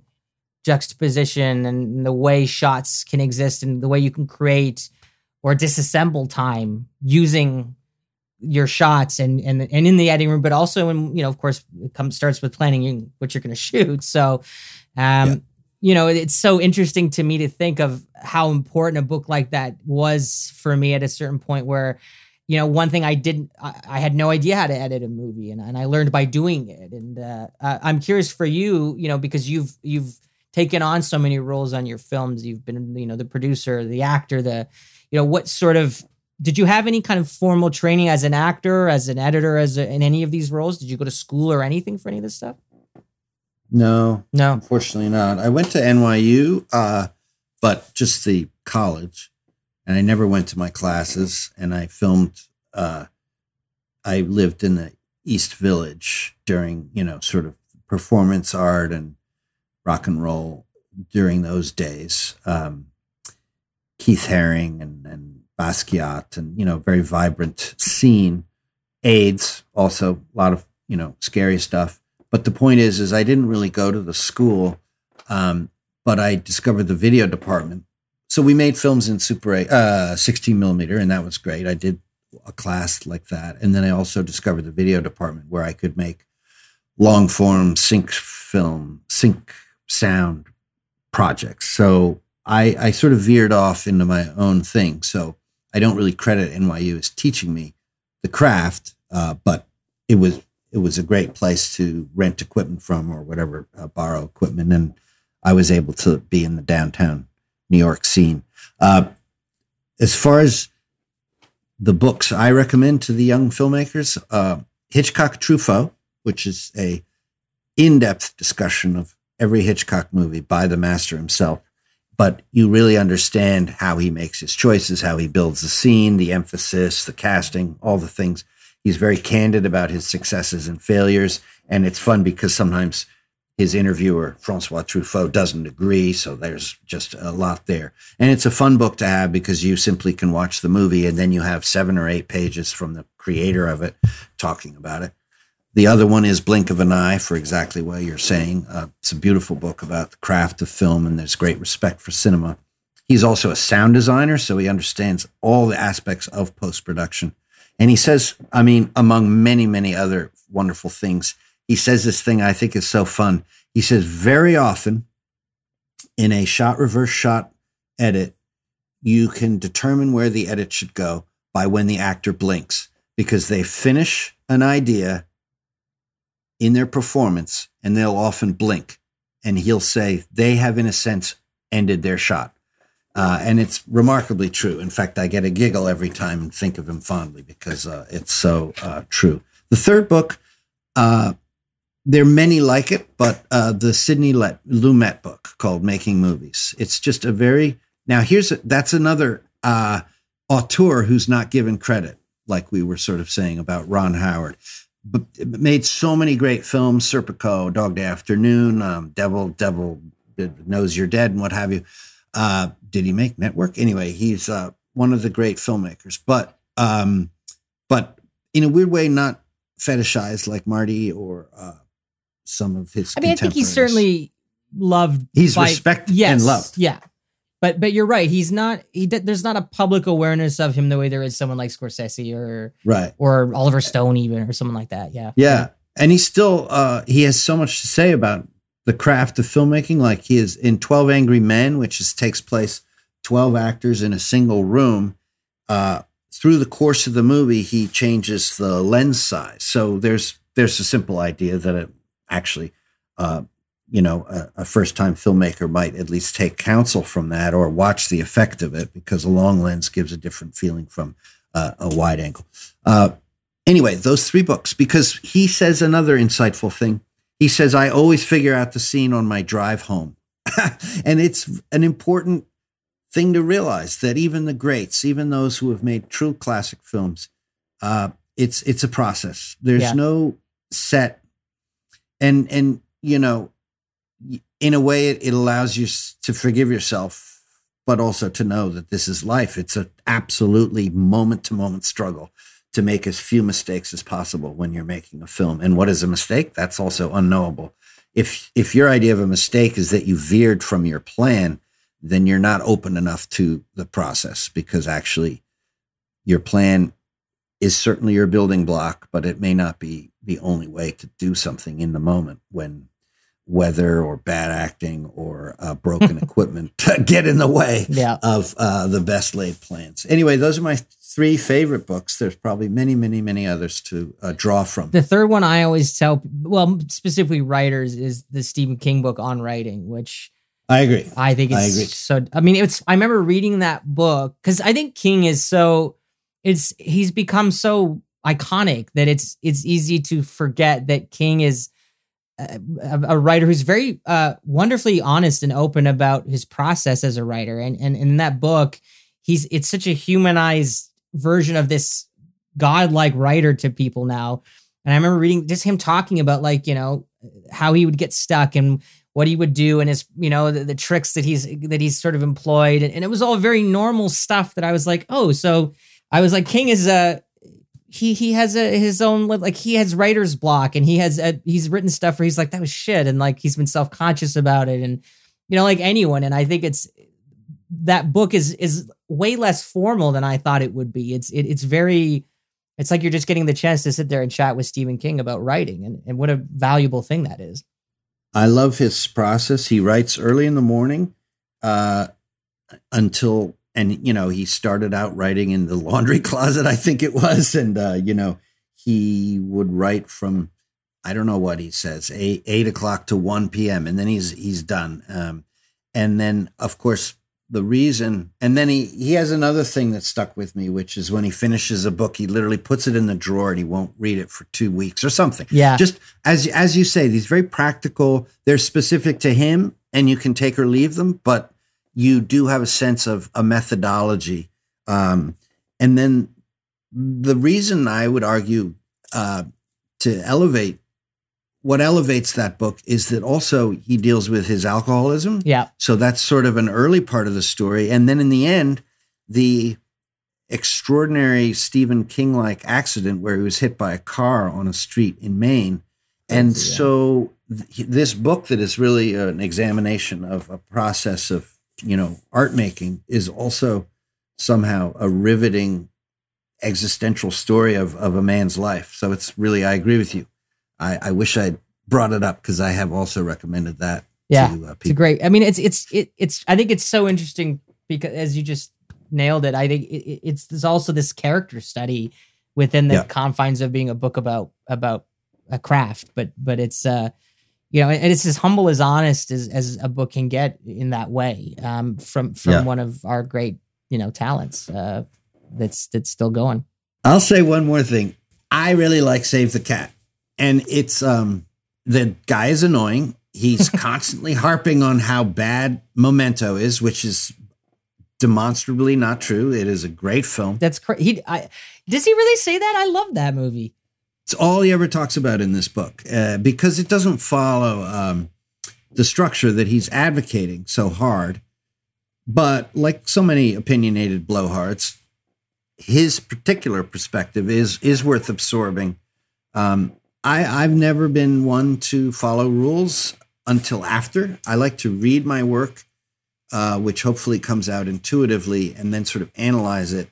juxtaposition and the way shots can exist and the way you can create or disassemble time using your shots and and and in the editing room, but also in you know, of course, it comes starts with planning what you're going to shoot. So, um, yeah. you know, it's so interesting to me to think of how important a book like that was for me at a certain point where you know, one thing I didn't, I, I, had no idea how to edit a movie, and, and I learned by doing it. And uh, I'm curious for you, you know, because you've you've taken on so many roles on your films. You've been, you know, the producer, the actor, the, you know, what sort of did you have any kind of formal training as an actor, as an editor, as a, in any of these roles? Did you go to school or anything for any of this stuff? No, no, unfortunately not. I went to NYU, uh, but just the college and I never went to my classes. And I filmed. Uh, I lived in the East Village during you know sort of performance art and rock and roll during those days. Um, Keith Haring and, and Basquiat, and you know, very vibrant scene. AIDS also a lot of you know scary stuff. But the point is, is I didn't really go to the school, um, but I discovered the video department so we made films in Super 8, uh, 16 millimeter, and that was great. I did a class like that. And then I also discovered the video department where I could make long form sync film, sync sound projects. So I, I sort of veered off into my own thing. So I don't really credit NYU as teaching me the craft, uh, but it was it was a great place to rent equipment from or whatever, uh, borrow equipment, and I was able to be in the downtown New York scene. Uh, as far as the books I recommend to the young filmmakers, uh, Hitchcock Truffaut, which is a in-depth discussion of every Hitchcock movie by the master himself, but you really understand how he makes his choices, how he builds the scene, the emphasis, the casting, all the things. He's very candid about his successes and failures, and it's fun because sometimes his interviewer, Francois Truffaut, doesn't agree. So there's just a lot there. And it's a fun book to have because you simply can watch the movie and then you have seven or eight pages from the creator of it talking about it. The other one is Blink of an Eye for exactly what you're saying. Uh, it's a beautiful book about the craft of film and there's great respect for cinema. He's also a sound designer, so he understands all the aspects of post production. And he says, I mean, among many, many other wonderful things, he says this thing I think is so fun. He says very often in a shot reverse shot edit, you can determine where the edit should go by when the actor blinks because they finish an idea in their performance and they'll often blink. And he'll say they have, in a sense, ended their shot. Uh, and it's remarkably true. In fact, I get a giggle every time and think of him fondly because uh, it's so uh, true. The third book, uh, there are many like it, but uh, the Sidney Lumet book called Making Movies. It's just a very now here's a, that's another uh, auteur who's not given credit, like we were sort of saying about Ron Howard. But made so many great films: Serpico, Dog Day Afternoon, um, Devil, Devil Knows You're Dead, and what have you. Uh, did he make Network? Anyway, he's uh, one of the great filmmakers, but um, but in a weird way, not fetishized like Marty or uh, some of his. I mean, I think he's certainly loved. He's respected yes, and loved. Yeah, but but you're right. He's not. He there's not a public awareness of him the way there is someone like Scorsese or right or Oliver Stone even or someone like that. Yeah. Yeah, and he still. uh He has so much to say about the craft of filmmaking. Like he is in Twelve Angry Men, which is, takes place twelve actors in a single room. Uh, through the course of the movie, he changes the lens size. So there's there's a simple idea that it actually, uh, you know, a, a first time filmmaker might at least take counsel from that or watch the effect of it because a long lens gives a different feeling from uh, a wide angle. Uh, anyway, those three books, because he says another insightful thing. He says, I always figure out the scene on my drive home. and it's an important thing to realize that even the greats, even those who have made true classic films, uh, it's it's a process. There's yeah. no set and and you know in a way it, it allows you to forgive yourself but also to know that this is life. It's an absolutely moment to moment struggle to make as few mistakes as possible when you're making a film. And what is a mistake? That's also unknowable. If if your idea of a mistake is that you veered from your plan then you're not open enough to the process because actually your plan is certainly your building block, but it may not be the only way to do something in the moment when weather or bad acting or uh, broken equipment to get in the way Yeah. of uh, the best laid plans. Anyway, those are my three favorite books. There's probably many, many, many others to uh, draw from. The third one I always tell, well, specifically writers, is the Stephen King book on writing, which I agree. I think it's I agree. so. I mean, it's. I remember reading that book because I think King is so. It's he's become so iconic that it's it's easy to forget that King is a, a writer who's very uh, wonderfully honest and open about his process as a writer. And and in that book, he's it's such a humanized version of this godlike writer to people now. And I remember reading just him talking about like you know how he would get stuck and what he would do and his you know the, the tricks that he's that he's sort of employed and, and it was all very normal stuff that i was like oh so i was like king is a he he has a his own like he has writer's block and he has a, he's written stuff where he's like that was shit and like he's been self-conscious about it and you know like anyone and i think it's that book is is way less formal than i thought it would be it's it, it's very it's like you're just getting the chance to sit there and chat with stephen king about writing and, and what a valuable thing that is I love his process. He writes early in the morning uh, until, and you know, he started out writing in the laundry closet, I think it was, and uh, you know, he would write from, I don't know what he says, eight eight o'clock to one p.m. and then he's he's done. Um, and then, of course, the reason, and then he he has another thing that stuck with me, which is when he finishes a book, he literally puts it in the drawer and he won't read it for two weeks or something yeah just as as you say these very practical they're specific to him and you can take or leave them but you do have a sense of a methodology um, and then the reason i would argue uh, to elevate what elevates that book is that also he deals with his alcoholism yeah so that's sort of an early part of the story. And then in the end, the extraordinary Stephen King like accident where he was hit by a car on a street in Maine. And so th- this book that is really an examination of a process of, you know, art making is also somehow a riveting existential story of, of a man's life. So it's really, I agree with you. I, I wish I'd brought it up because I have also recommended that Yeah, to uh, It's great. I mean, it's it's it, it's. I think it's so interesting because as you just nailed it. I think it, it- it's there's also this character study within the Yeah. confines of being a book about about a craft, but but it's uh you know, and it's as humble as honest as as a book can get in that way. Um, from from Yeah. one of our great you know talents. Uh, that's that's still going. I'll say one more thing. I really like Save the Cat. And it's um the guy is annoying. He's constantly harping on how bad Memento is, which is demonstrably not true. It is a great film. That's crazy. He I, does he really say that? I love that movie. It's all he ever talks about in this book uh, because it doesn't follow um, the structure that he's advocating so hard. But like so many opinionated blowhards, his particular perspective is is worth absorbing. Um, I, I've never been one to follow rules until after. I like to read my work, uh, which hopefully comes out intuitively, and then sort of analyze it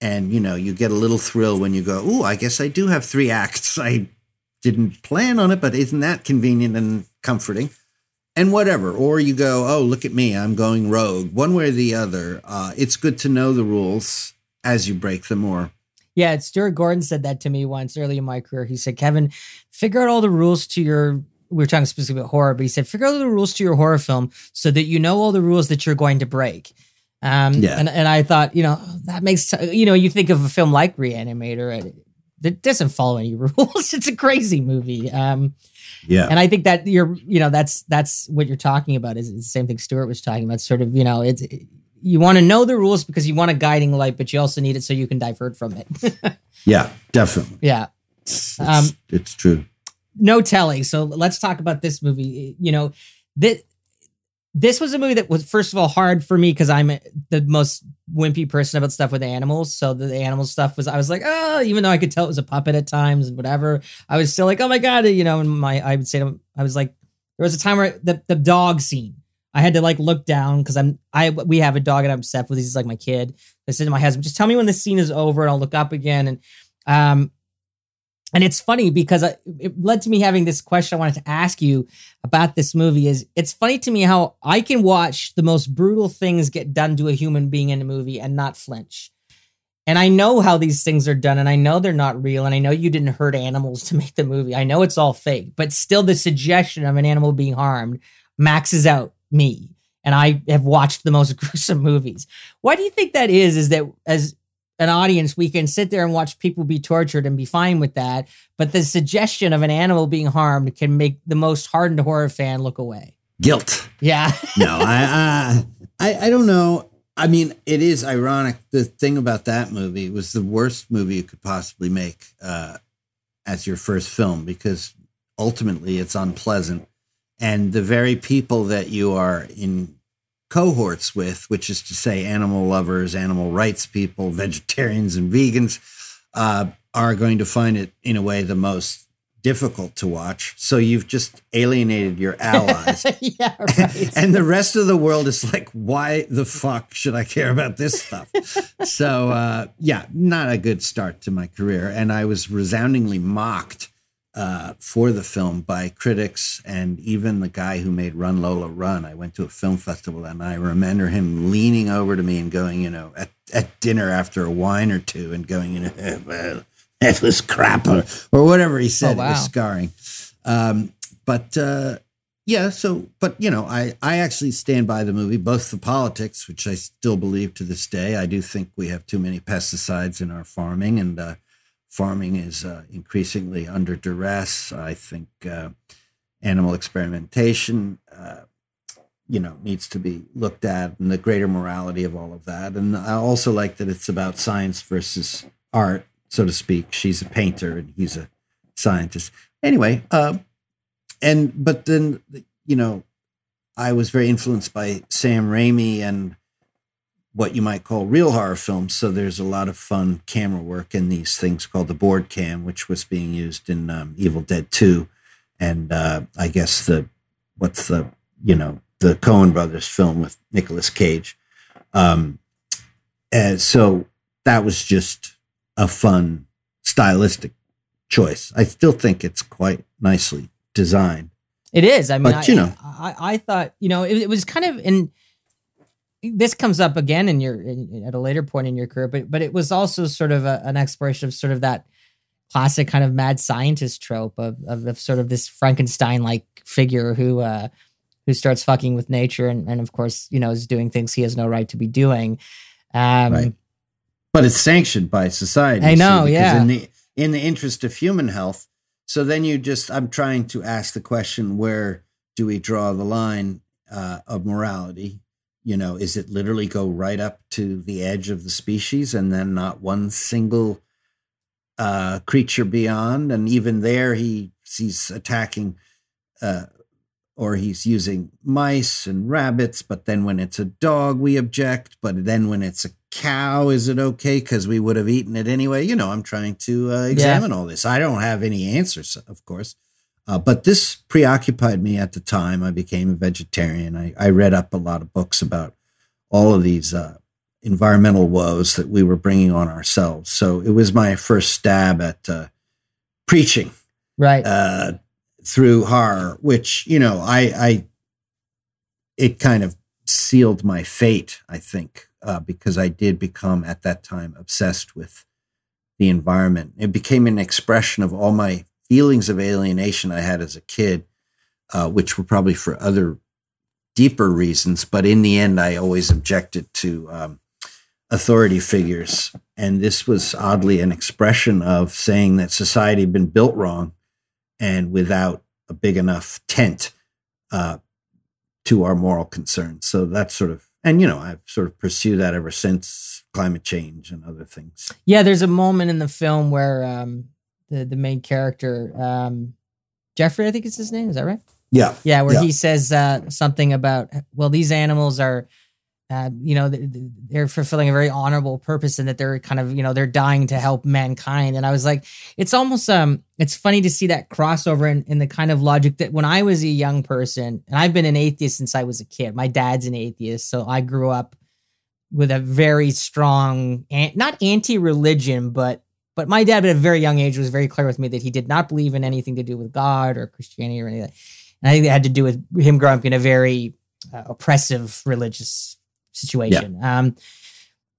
and you know you get a little thrill when you go oh i guess i do have three acts. I didn't plan on it but isn't that convenient and comforting? And whatever. Or you go oh look at me. I'm going rogue. One way or the other uh, it's good to know the rules as you break them or Yeah, Stuart Gordon said that to me once early in my career. He said, Kevin, figure out all the rules to your we were talking specifically about horror, but he said, figure out the rules to your horror film so that you know all the rules that you're going to break. Um, Yeah. and, and I thought, you know, that makes, you know, you think of a film like Reanimator, it, it doesn't follow any rules. it's a crazy movie. Um, yeah and I think that you're, you know, that's, that's what you're talking about is, the same thing Stuart was talking about. Sort of, you know, it's, you want to know the rules because you want a guiding light, but you also need it so you can divert from it. yeah definitely yeah. it's, Um, it's true no telling. So let's talk about this movie. You know, that this was a movie that was first of all hard for me because I'm the most wimpy person about stuff with animals. So the, animal stuff was I was like, oh, even though I could tell it was a puppet at times and whatever, I was still like, oh my god, you know. And my I would say to I was like, there was a time where the the dog scene. I had to like look down because I'm I we have a dog and I'm obsessed with. He's like my kid. I said to my husband, just tell me when the scene is over and I'll look up again. And Um, and it's funny because it led to me having this question I wanted to ask you about this movie is it's funny to me how I can watch the most brutal things get done to a human being in a movie and not flinch. And I know how these things are done and I know they're not real and I know you didn't hurt animals to make the movie. I know it's all fake, but still the suggestion of an animal being harmed maxes out me. And I have watched the most gruesome movies. Why do you think that is? Is that as an audience, we can sit there and watch people be tortured and be fine with that. But the suggestion of an animal being harmed can make the most hardened horror fan look away. Guilt. Yeah. no, I, uh, I, I don't know. I mean, it is ironic. The thing about that movie was the worst movie you could possibly make uh, as your first film because ultimately it's unpleasant. And the very people that you are in cohorts with, which is to say, animal lovers, animal rights people, vegetarians, and vegans, uh, are going to find it in a way the most difficult to watch. So you've just alienated your allies. yeah, right. and the rest of the world is like, why the fuck should I care about this stuff? so, uh, yeah, not a good start to my career. And I was resoundingly mocked uh, for the film by critics and even the guy who made Run Lola Run. I went to a film festival and I remember him leaning over to me and going, you know, at, at dinner after a wine or two and going, you know, eh, well, that was crap or, or whatever he said. Oh, wow. It was scarring. Um, but uh, yeah, so, but you know, I, I actually stand by the movie, both the politics, which I still believe to this day. I do think we have too many pesticides in our farming and, uh, farming is uh, increasingly under duress. I think uh, animal experimentation, uh, you know, needs to be looked at, and the greater morality of all of that. And I also like that it's about science versus art, so to speak. She's a painter, and he's a scientist. Anyway, uh, and but then you know, I was very influenced by Sam Raimi and what you might call real horror films. So there's a lot of fun camera work in these things called the board cam, which was being used in um, Evil Dead 2. And uh, I guess the, what's the, you know, the Coen brothers film with Nicolas Cage. Um, and so that was just a fun stylistic choice. I still think it's quite nicely designed. It is. I mean, but, you I, know, I, I, thought, you know, it, it was kind of in, this comes up again in your in, at a later point in your career, but but it was also sort of a, an exploration of sort of that classic kind of mad scientist trope of of, of sort of this Frankenstein like figure who uh, who starts fucking with nature and and of course you know is doing things he has no right to be doing. Um, right. But it's sanctioned by society. I know, see, yeah. In the in the interest of human health. So then you just I'm trying to ask the question: Where do we draw the line uh, of morality? You know is it literally go right up to the edge of the species and then not one single uh, creature beyond? And even there he he's attacking uh, or he's using mice and rabbits but then when it's a dog we object. But then when it's a cow is it okay? Because we would have eaten it anyway. You know i'm trying to uh, examine yeah. all this. I don't have any answers of course uh, but this preoccupied me at the time. I became a vegetarian. I, I read up a lot of books about all of these uh, environmental woes that we were bringing on ourselves. So it was my first stab at uh, preaching, right, uh, through horror. Which you know, I, I, it kind of sealed my fate. I think uh, because I did become at that time obsessed with the environment. It became an expression of all my feelings of alienation I had as a kid, uh, which were probably for other deeper reasons. But in the end, I always objected to um, authority figures. And this was oddly an expression of saying that society had been built wrong and without a big enough tent uh, to our moral concerns. So that's sort of, and you know, I've sort of pursued that ever since climate change and other things. Yeah, there's a moment in the film where um, the the main character um, Jeffrey, I think is his name. Is that right? Yeah, yeah, where yeah. he says uh, something about well, these animals are. Uh, you know they're fulfilling a very honorable purpose and that they're kind of you know they're dying to help mankind and i was like it's almost um it's funny to see that crossover in, in the kind of logic that when i was a young person and i've been an atheist since i was a kid my dad's an atheist so i grew up with a very strong not anti-religion but But my dad, at a very young age, was very clear with me that he did not believe in anything to do with God or Christianity or anything. And I think it had to do with him growing up in a very uh, oppressive religious situation. Yeah. Um,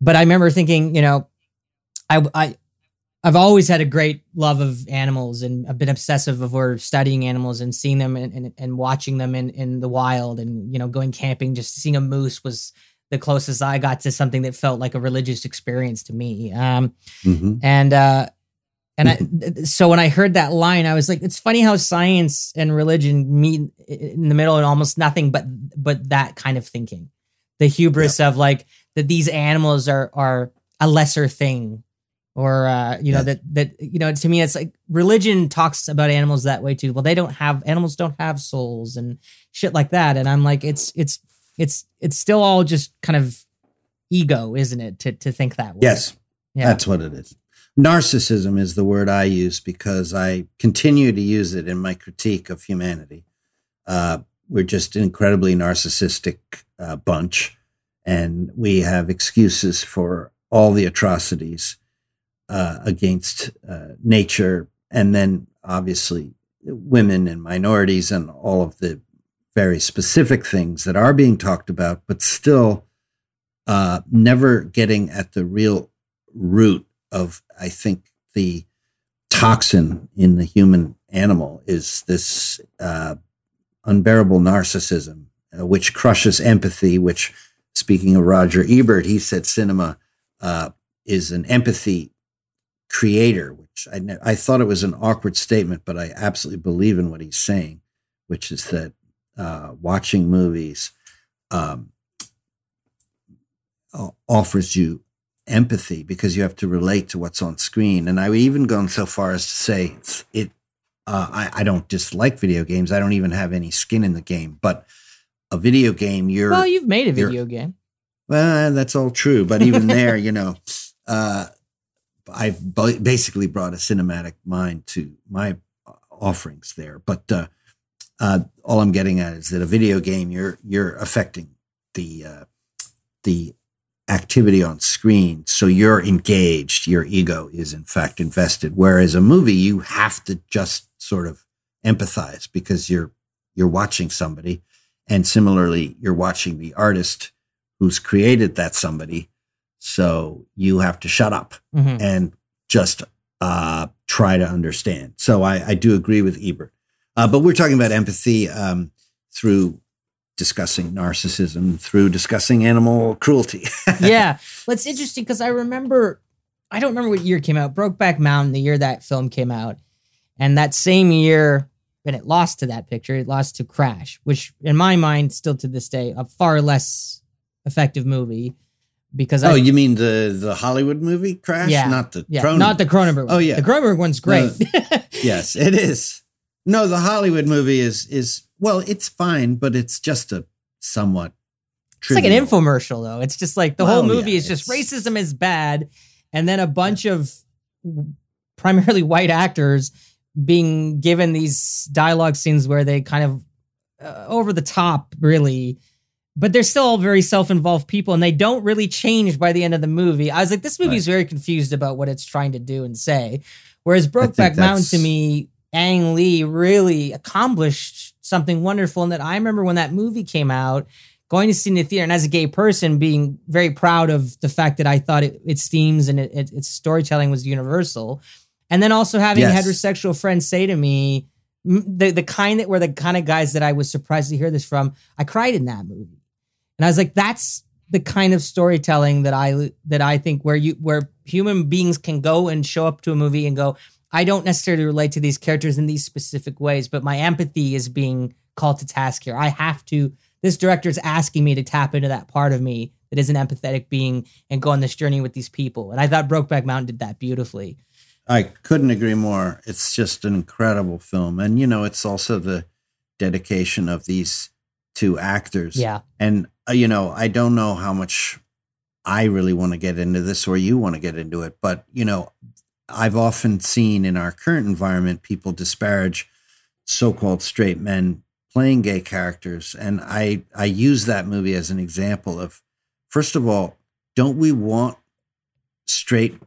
but I remember thinking, you know, I, I I've always had a great love of animals and I've been obsessive over studying animals and seeing them and, and, and, watching them in, in the wild and, you know, going camping, just seeing a moose was the closest I got to something that felt like a religious experience to me. Um, mm-hmm. and, uh, and I, so when I heard that line, I was like, it's funny how science and religion meet in the middle and almost nothing but, but that kind of thinking, the hubris yeah. of like that these animals are, are a lesser thing or uh, you know yeah. that that you know to me it's like religion talks about animals that way too well they don't have animals don't have souls and shit like that and i'm like it's it's it's it's still all just kind of ego isn't it to to think that way? Yes. Yeah. that's what it is. Narcissism is the word i use because i continue to use it in my critique of humanity. Uh, we're just an incredibly narcissistic uh, bunch and we have excuses for all the atrocities uh, against uh, nature, and then obviously women and minorities and all of the very specific things that are being talked about, but still uh, never getting at the real root of, I think, the toxin in the human animal is this uh, unbearable narcissism, uh, which crushes empathy, which, speaking of Roger Ebert, he said cinema uh, is an empathy creator, which I, ne- I thought it was an awkward statement, but I absolutely believe in what he's saying, which is that uh, watching movies um, offers you empathy because you have to relate to what's on screen. And I would even gone so far as to say it. Uh, I, I don't dislike video games. I don't even have any skin in the game, but a video game, you're well. You've made a video game. Well, that's all true, but even there, you know, uh, I've basically brought a cinematic mind to my offerings there. But uh, uh, all I'm getting at is that a video game you're you're affecting the uh, the activity on screen, so you're engaged. Your ego is in fact invested. Whereas a movie, you have to just sort of empathize because you're you're watching somebody, and similarly, you're watching the artist who's created that somebody so you have to shut up mm-hmm. and just uh, try to understand. So I, I do agree with Ebert. Uh, but we're talking about empathy um, through discussing narcissism, through discussing animal cruelty. yeah. Well, it's interesting because I remember, I don't remember what year came out, Brokeback Mountain, the year that film came out. And that same year, and it lost to that picture, it lost to Crash, which in my mind, still to this day, a far less effective movie because oh, I, you mean the the Hollywood movie Crash? Yeah, not the yeah, Cronenberg. not the Cronenberg. One. Oh yeah, the Cronenberg one's great. yes, it is. No, the Hollywood movie is is well, it's fine, but it's just a somewhat. Trivial. It's like an infomercial, though. It's just like the well, whole movie yeah, is just racism is bad, and then a bunch of primarily white actors being given these dialogue scenes where they kind of uh, over the top, really but they're still all very self-involved people and they don't really change by the end of the movie. I was like, this movie is right. very confused about what it's trying to do and say. Whereas Brokeback Mountain to me, Ang Lee really accomplished something wonderful. And that I remember when that movie came out, going to see in the theater, and as a gay person, being very proud of the fact that I thought it, its themes and it, it, its storytelling was universal. And then also having yes. heterosexual friends say to me, the the kind that were the kind of guys that I was surprised to hear this from. I cried in that movie. And I was like, that's the kind of storytelling that I that I think where you where human beings can go and show up to a movie and go, I don't necessarily relate to these characters in these specific ways, but my empathy is being called to task here. I have to. This director is asking me to tap into that part of me that is an empathetic being and go on this journey with these people. And I thought Brokeback Mountain did that beautifully. I couldn't agree more. It's just an incredible film, and you know, it's also the dedication of these two actors. Yeah, and uh, you know, I don't know how much I really want to get into this or you want to get into it, but you know, I've often seen in our current environment people disparage so-called straight men playing gay characters and I I use that movie as an example of first of all, don't we want straight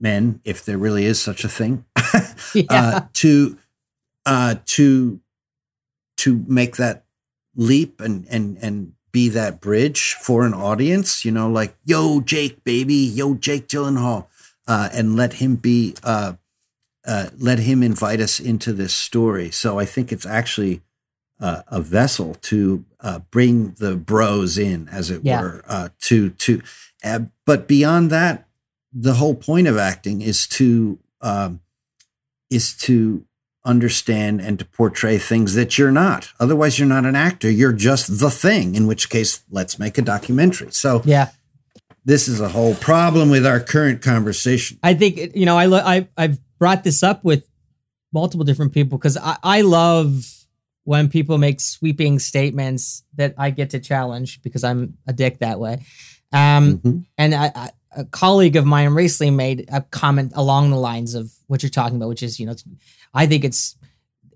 men, if there really is such a thing, Yeah. uh, to uh, to to make that leap and and and be that bridge for an audience. You know, like yo Jake, baby, yo Jake Gyllenhaal, uh, and let him be. Uh, uh, let him invite us into this story. So I think it's actually uh, a vessel to uh, bring the bros in, as it Yeah. were. Uh, to to, uh, but beyond that, the whole point of acting is to um, is to understand and to portray things that you're not. Otherwise, you're not an actor. You're just the thing. In which case, let's make a documentary. So yeah. This is a whole problem with our current conversation. I think you know I lo- I I've brought this up with multiple different people because I, I love when people make sweeping statements that I get to challenge because I'm a dick that way. Um, Mhm. and I, I, a colleague of mine recently made a comment along the lines of what you're talking about, which is you know I think it's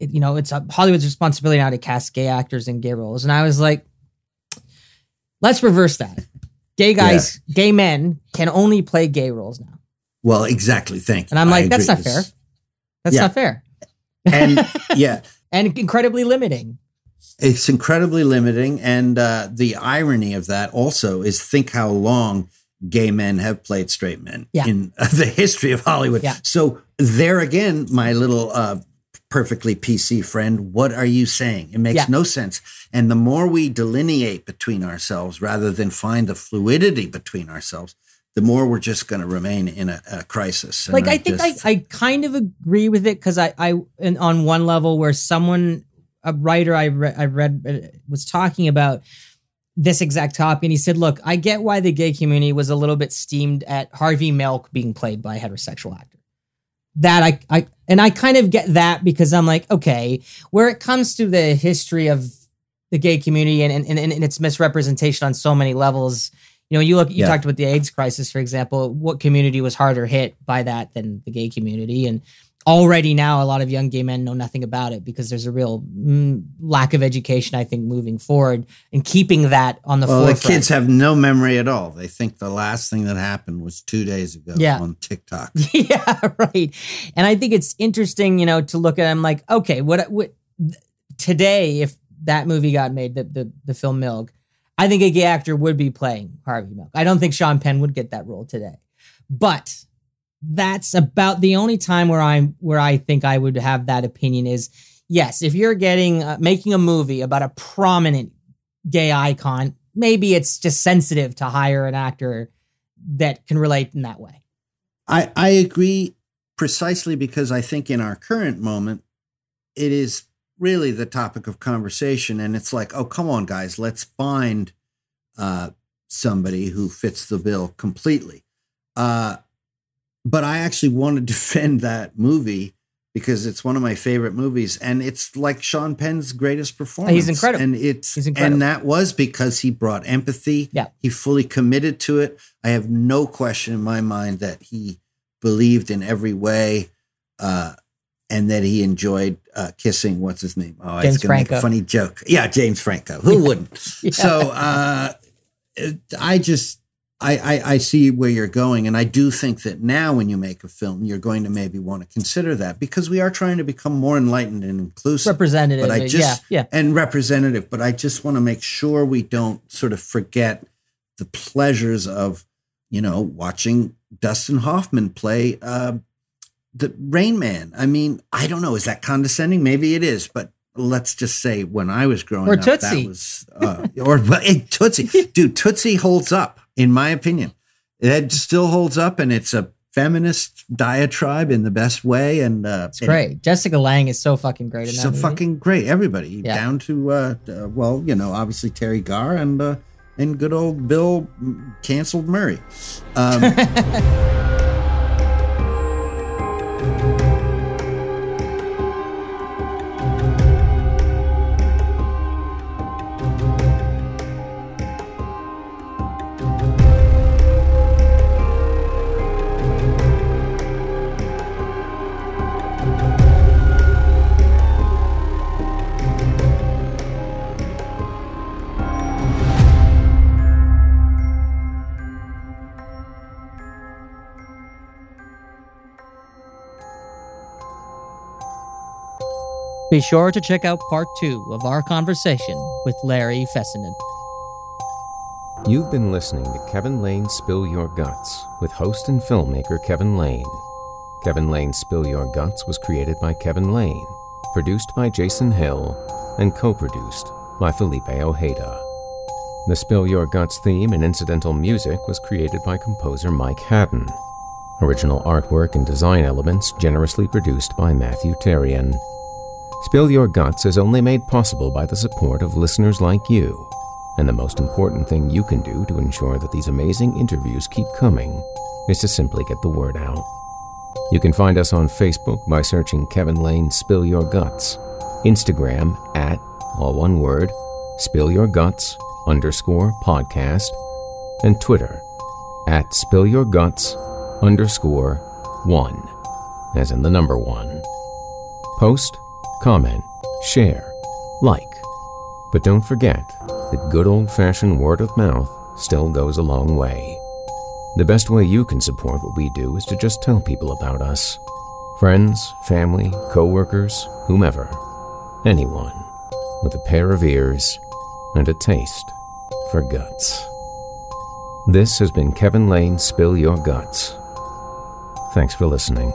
it, you know it's a Hollywood's responsibility now to cast gay actors in gay roles, and I was like, let's reverse that. Gay guys, gay men can only play gay roles now. Well, exactly. Thank you. And I'm I like, that's agree. not fair. That's Yeah. not fair. And yeah, And incredibly limiting. it's incredibly limiting. And uh, the irony of that also is think how long gay men have played straight men Yeah. in the history of Hollywood. Yeah. So there again, my little uh, perfectly PC friend, what are you saying? It makes Yeah. no sense. And the more we delineate between ourselves rather than find the fluidity between ourselves, the more we're just going to remain in a, a crisis. And like I think just- I, I kind of agree with it because I I on one level where someone a writer I re- I read uh, was talking about this exact topic and he said, look, I get why the gay community was a little bit steamed at Harvey Milk being played by a heterosexual actor. That I I and I kind of get that because I'm like, okay, where it comes to the history of the gay community and and, and, and its misrepresentation on so many levels. You know, you look. You Yeah. talked about the AIDS crisis, for example. What community was harder hit by that than the gay community? And already now, a lot of young gay men know nothing about it because there's a real mm, lack of education. I think moving forward and keeping that on the well, the forefront. kids have no memory at all. They think the last thing that happened was two days ago Yeah. on TikTok. yeah, right. And I think it's interesting, you know, to look at. I'm like, okay, what, what today? If that movie got made, the the the film Milk, I think a gay actor would be playing Harvey Milk. I don't think Sean Penn would get that role today, but that's about the only time where I'm where I think I would have that opinion is yes, if you're getting uh, making a movie about a prominent gay icon, maybe it's just sensitive to hire an actor that can relate in that way. I, I agree precisely because I think in our current moment, it is really the topic of conversation. And it's like, oh, come on, guys, let's find uh, somebody who fits the bill completely. Uh, but I actually want to defend that movie because it's one of my favorite movies, and it's like Sean Penn's greatest performance. He's incredible. and it's incredible. and that was because he brought empathy. Yeah. he fully committed to it. I have no question in my mind that he believed in every way, uh, and that he enjoyed uh, kissing. What's his name? Oh, I was going to make a funny joke. Yeah, James Franco. Who wouldn't? Yeah. So uh, I just I, I I see where you're going, and I do think that now when you make a film, you're going to maybe want to consider that because we are trying to become more enlightened and inclusive representative. but I yeah, just yeah. and representative. But I just want to make sure we don't sort of forget the pleasures of you know watching Dustin Hoffman play uh, the Rain Man. I mean, I don't know. Is that condescending? Maybe it is, but. Let's just say when I was growing Or up, Tootsie. that was, uh, or hey, Tootsie, dude, Tootsie holds up in my opinion. It still holds up, and it's a feminist diatribe in the best way, and uh, It's great. Jessica Lange is so fucking great in that so movie. fucking great. Everybody Yeah. down to uh, uh, well, you know, obviously Teri Garr and uh, and good old Bill mm, canceled Murray. Um, Be sure to check out part two of our conversation with Larry Fessenden. You've been listening to Kevin Lane Spill Your Guts with host and filmmaker Kevin Lane. Kevin Lane Spill Your Guts was created by Kevin Lane, produced by Jason Hill, and co produced by Felipe Ojeda. The Spill Your Guts theme and incidental music was created by composer Mike Haddon. Original artwork and design elements generously produced by Matthew Terrian. Spill Your Guts is only made possible by the support of listeners like you. And the most important thing you can do to ensure that these amazing interviews keep coming is to simply get the word out. You can find us on Facebook by searching Kevin Lane Spill Your Guts, Instagram at, all one word, Spill Your Guts underscore podcast, and Twitter at Spill Your Guts underscore one, as in the number one. Post, comment, share, like. But don't forget that good old fashioned word of mouth still goes a long way. The best way you can support what we do is to just tell people about us friends, family, co workers, whomever. Anyone with a pair of ears and a taste for guts. This has been Kevin Lane Spill Your Guts. Thanks for listening.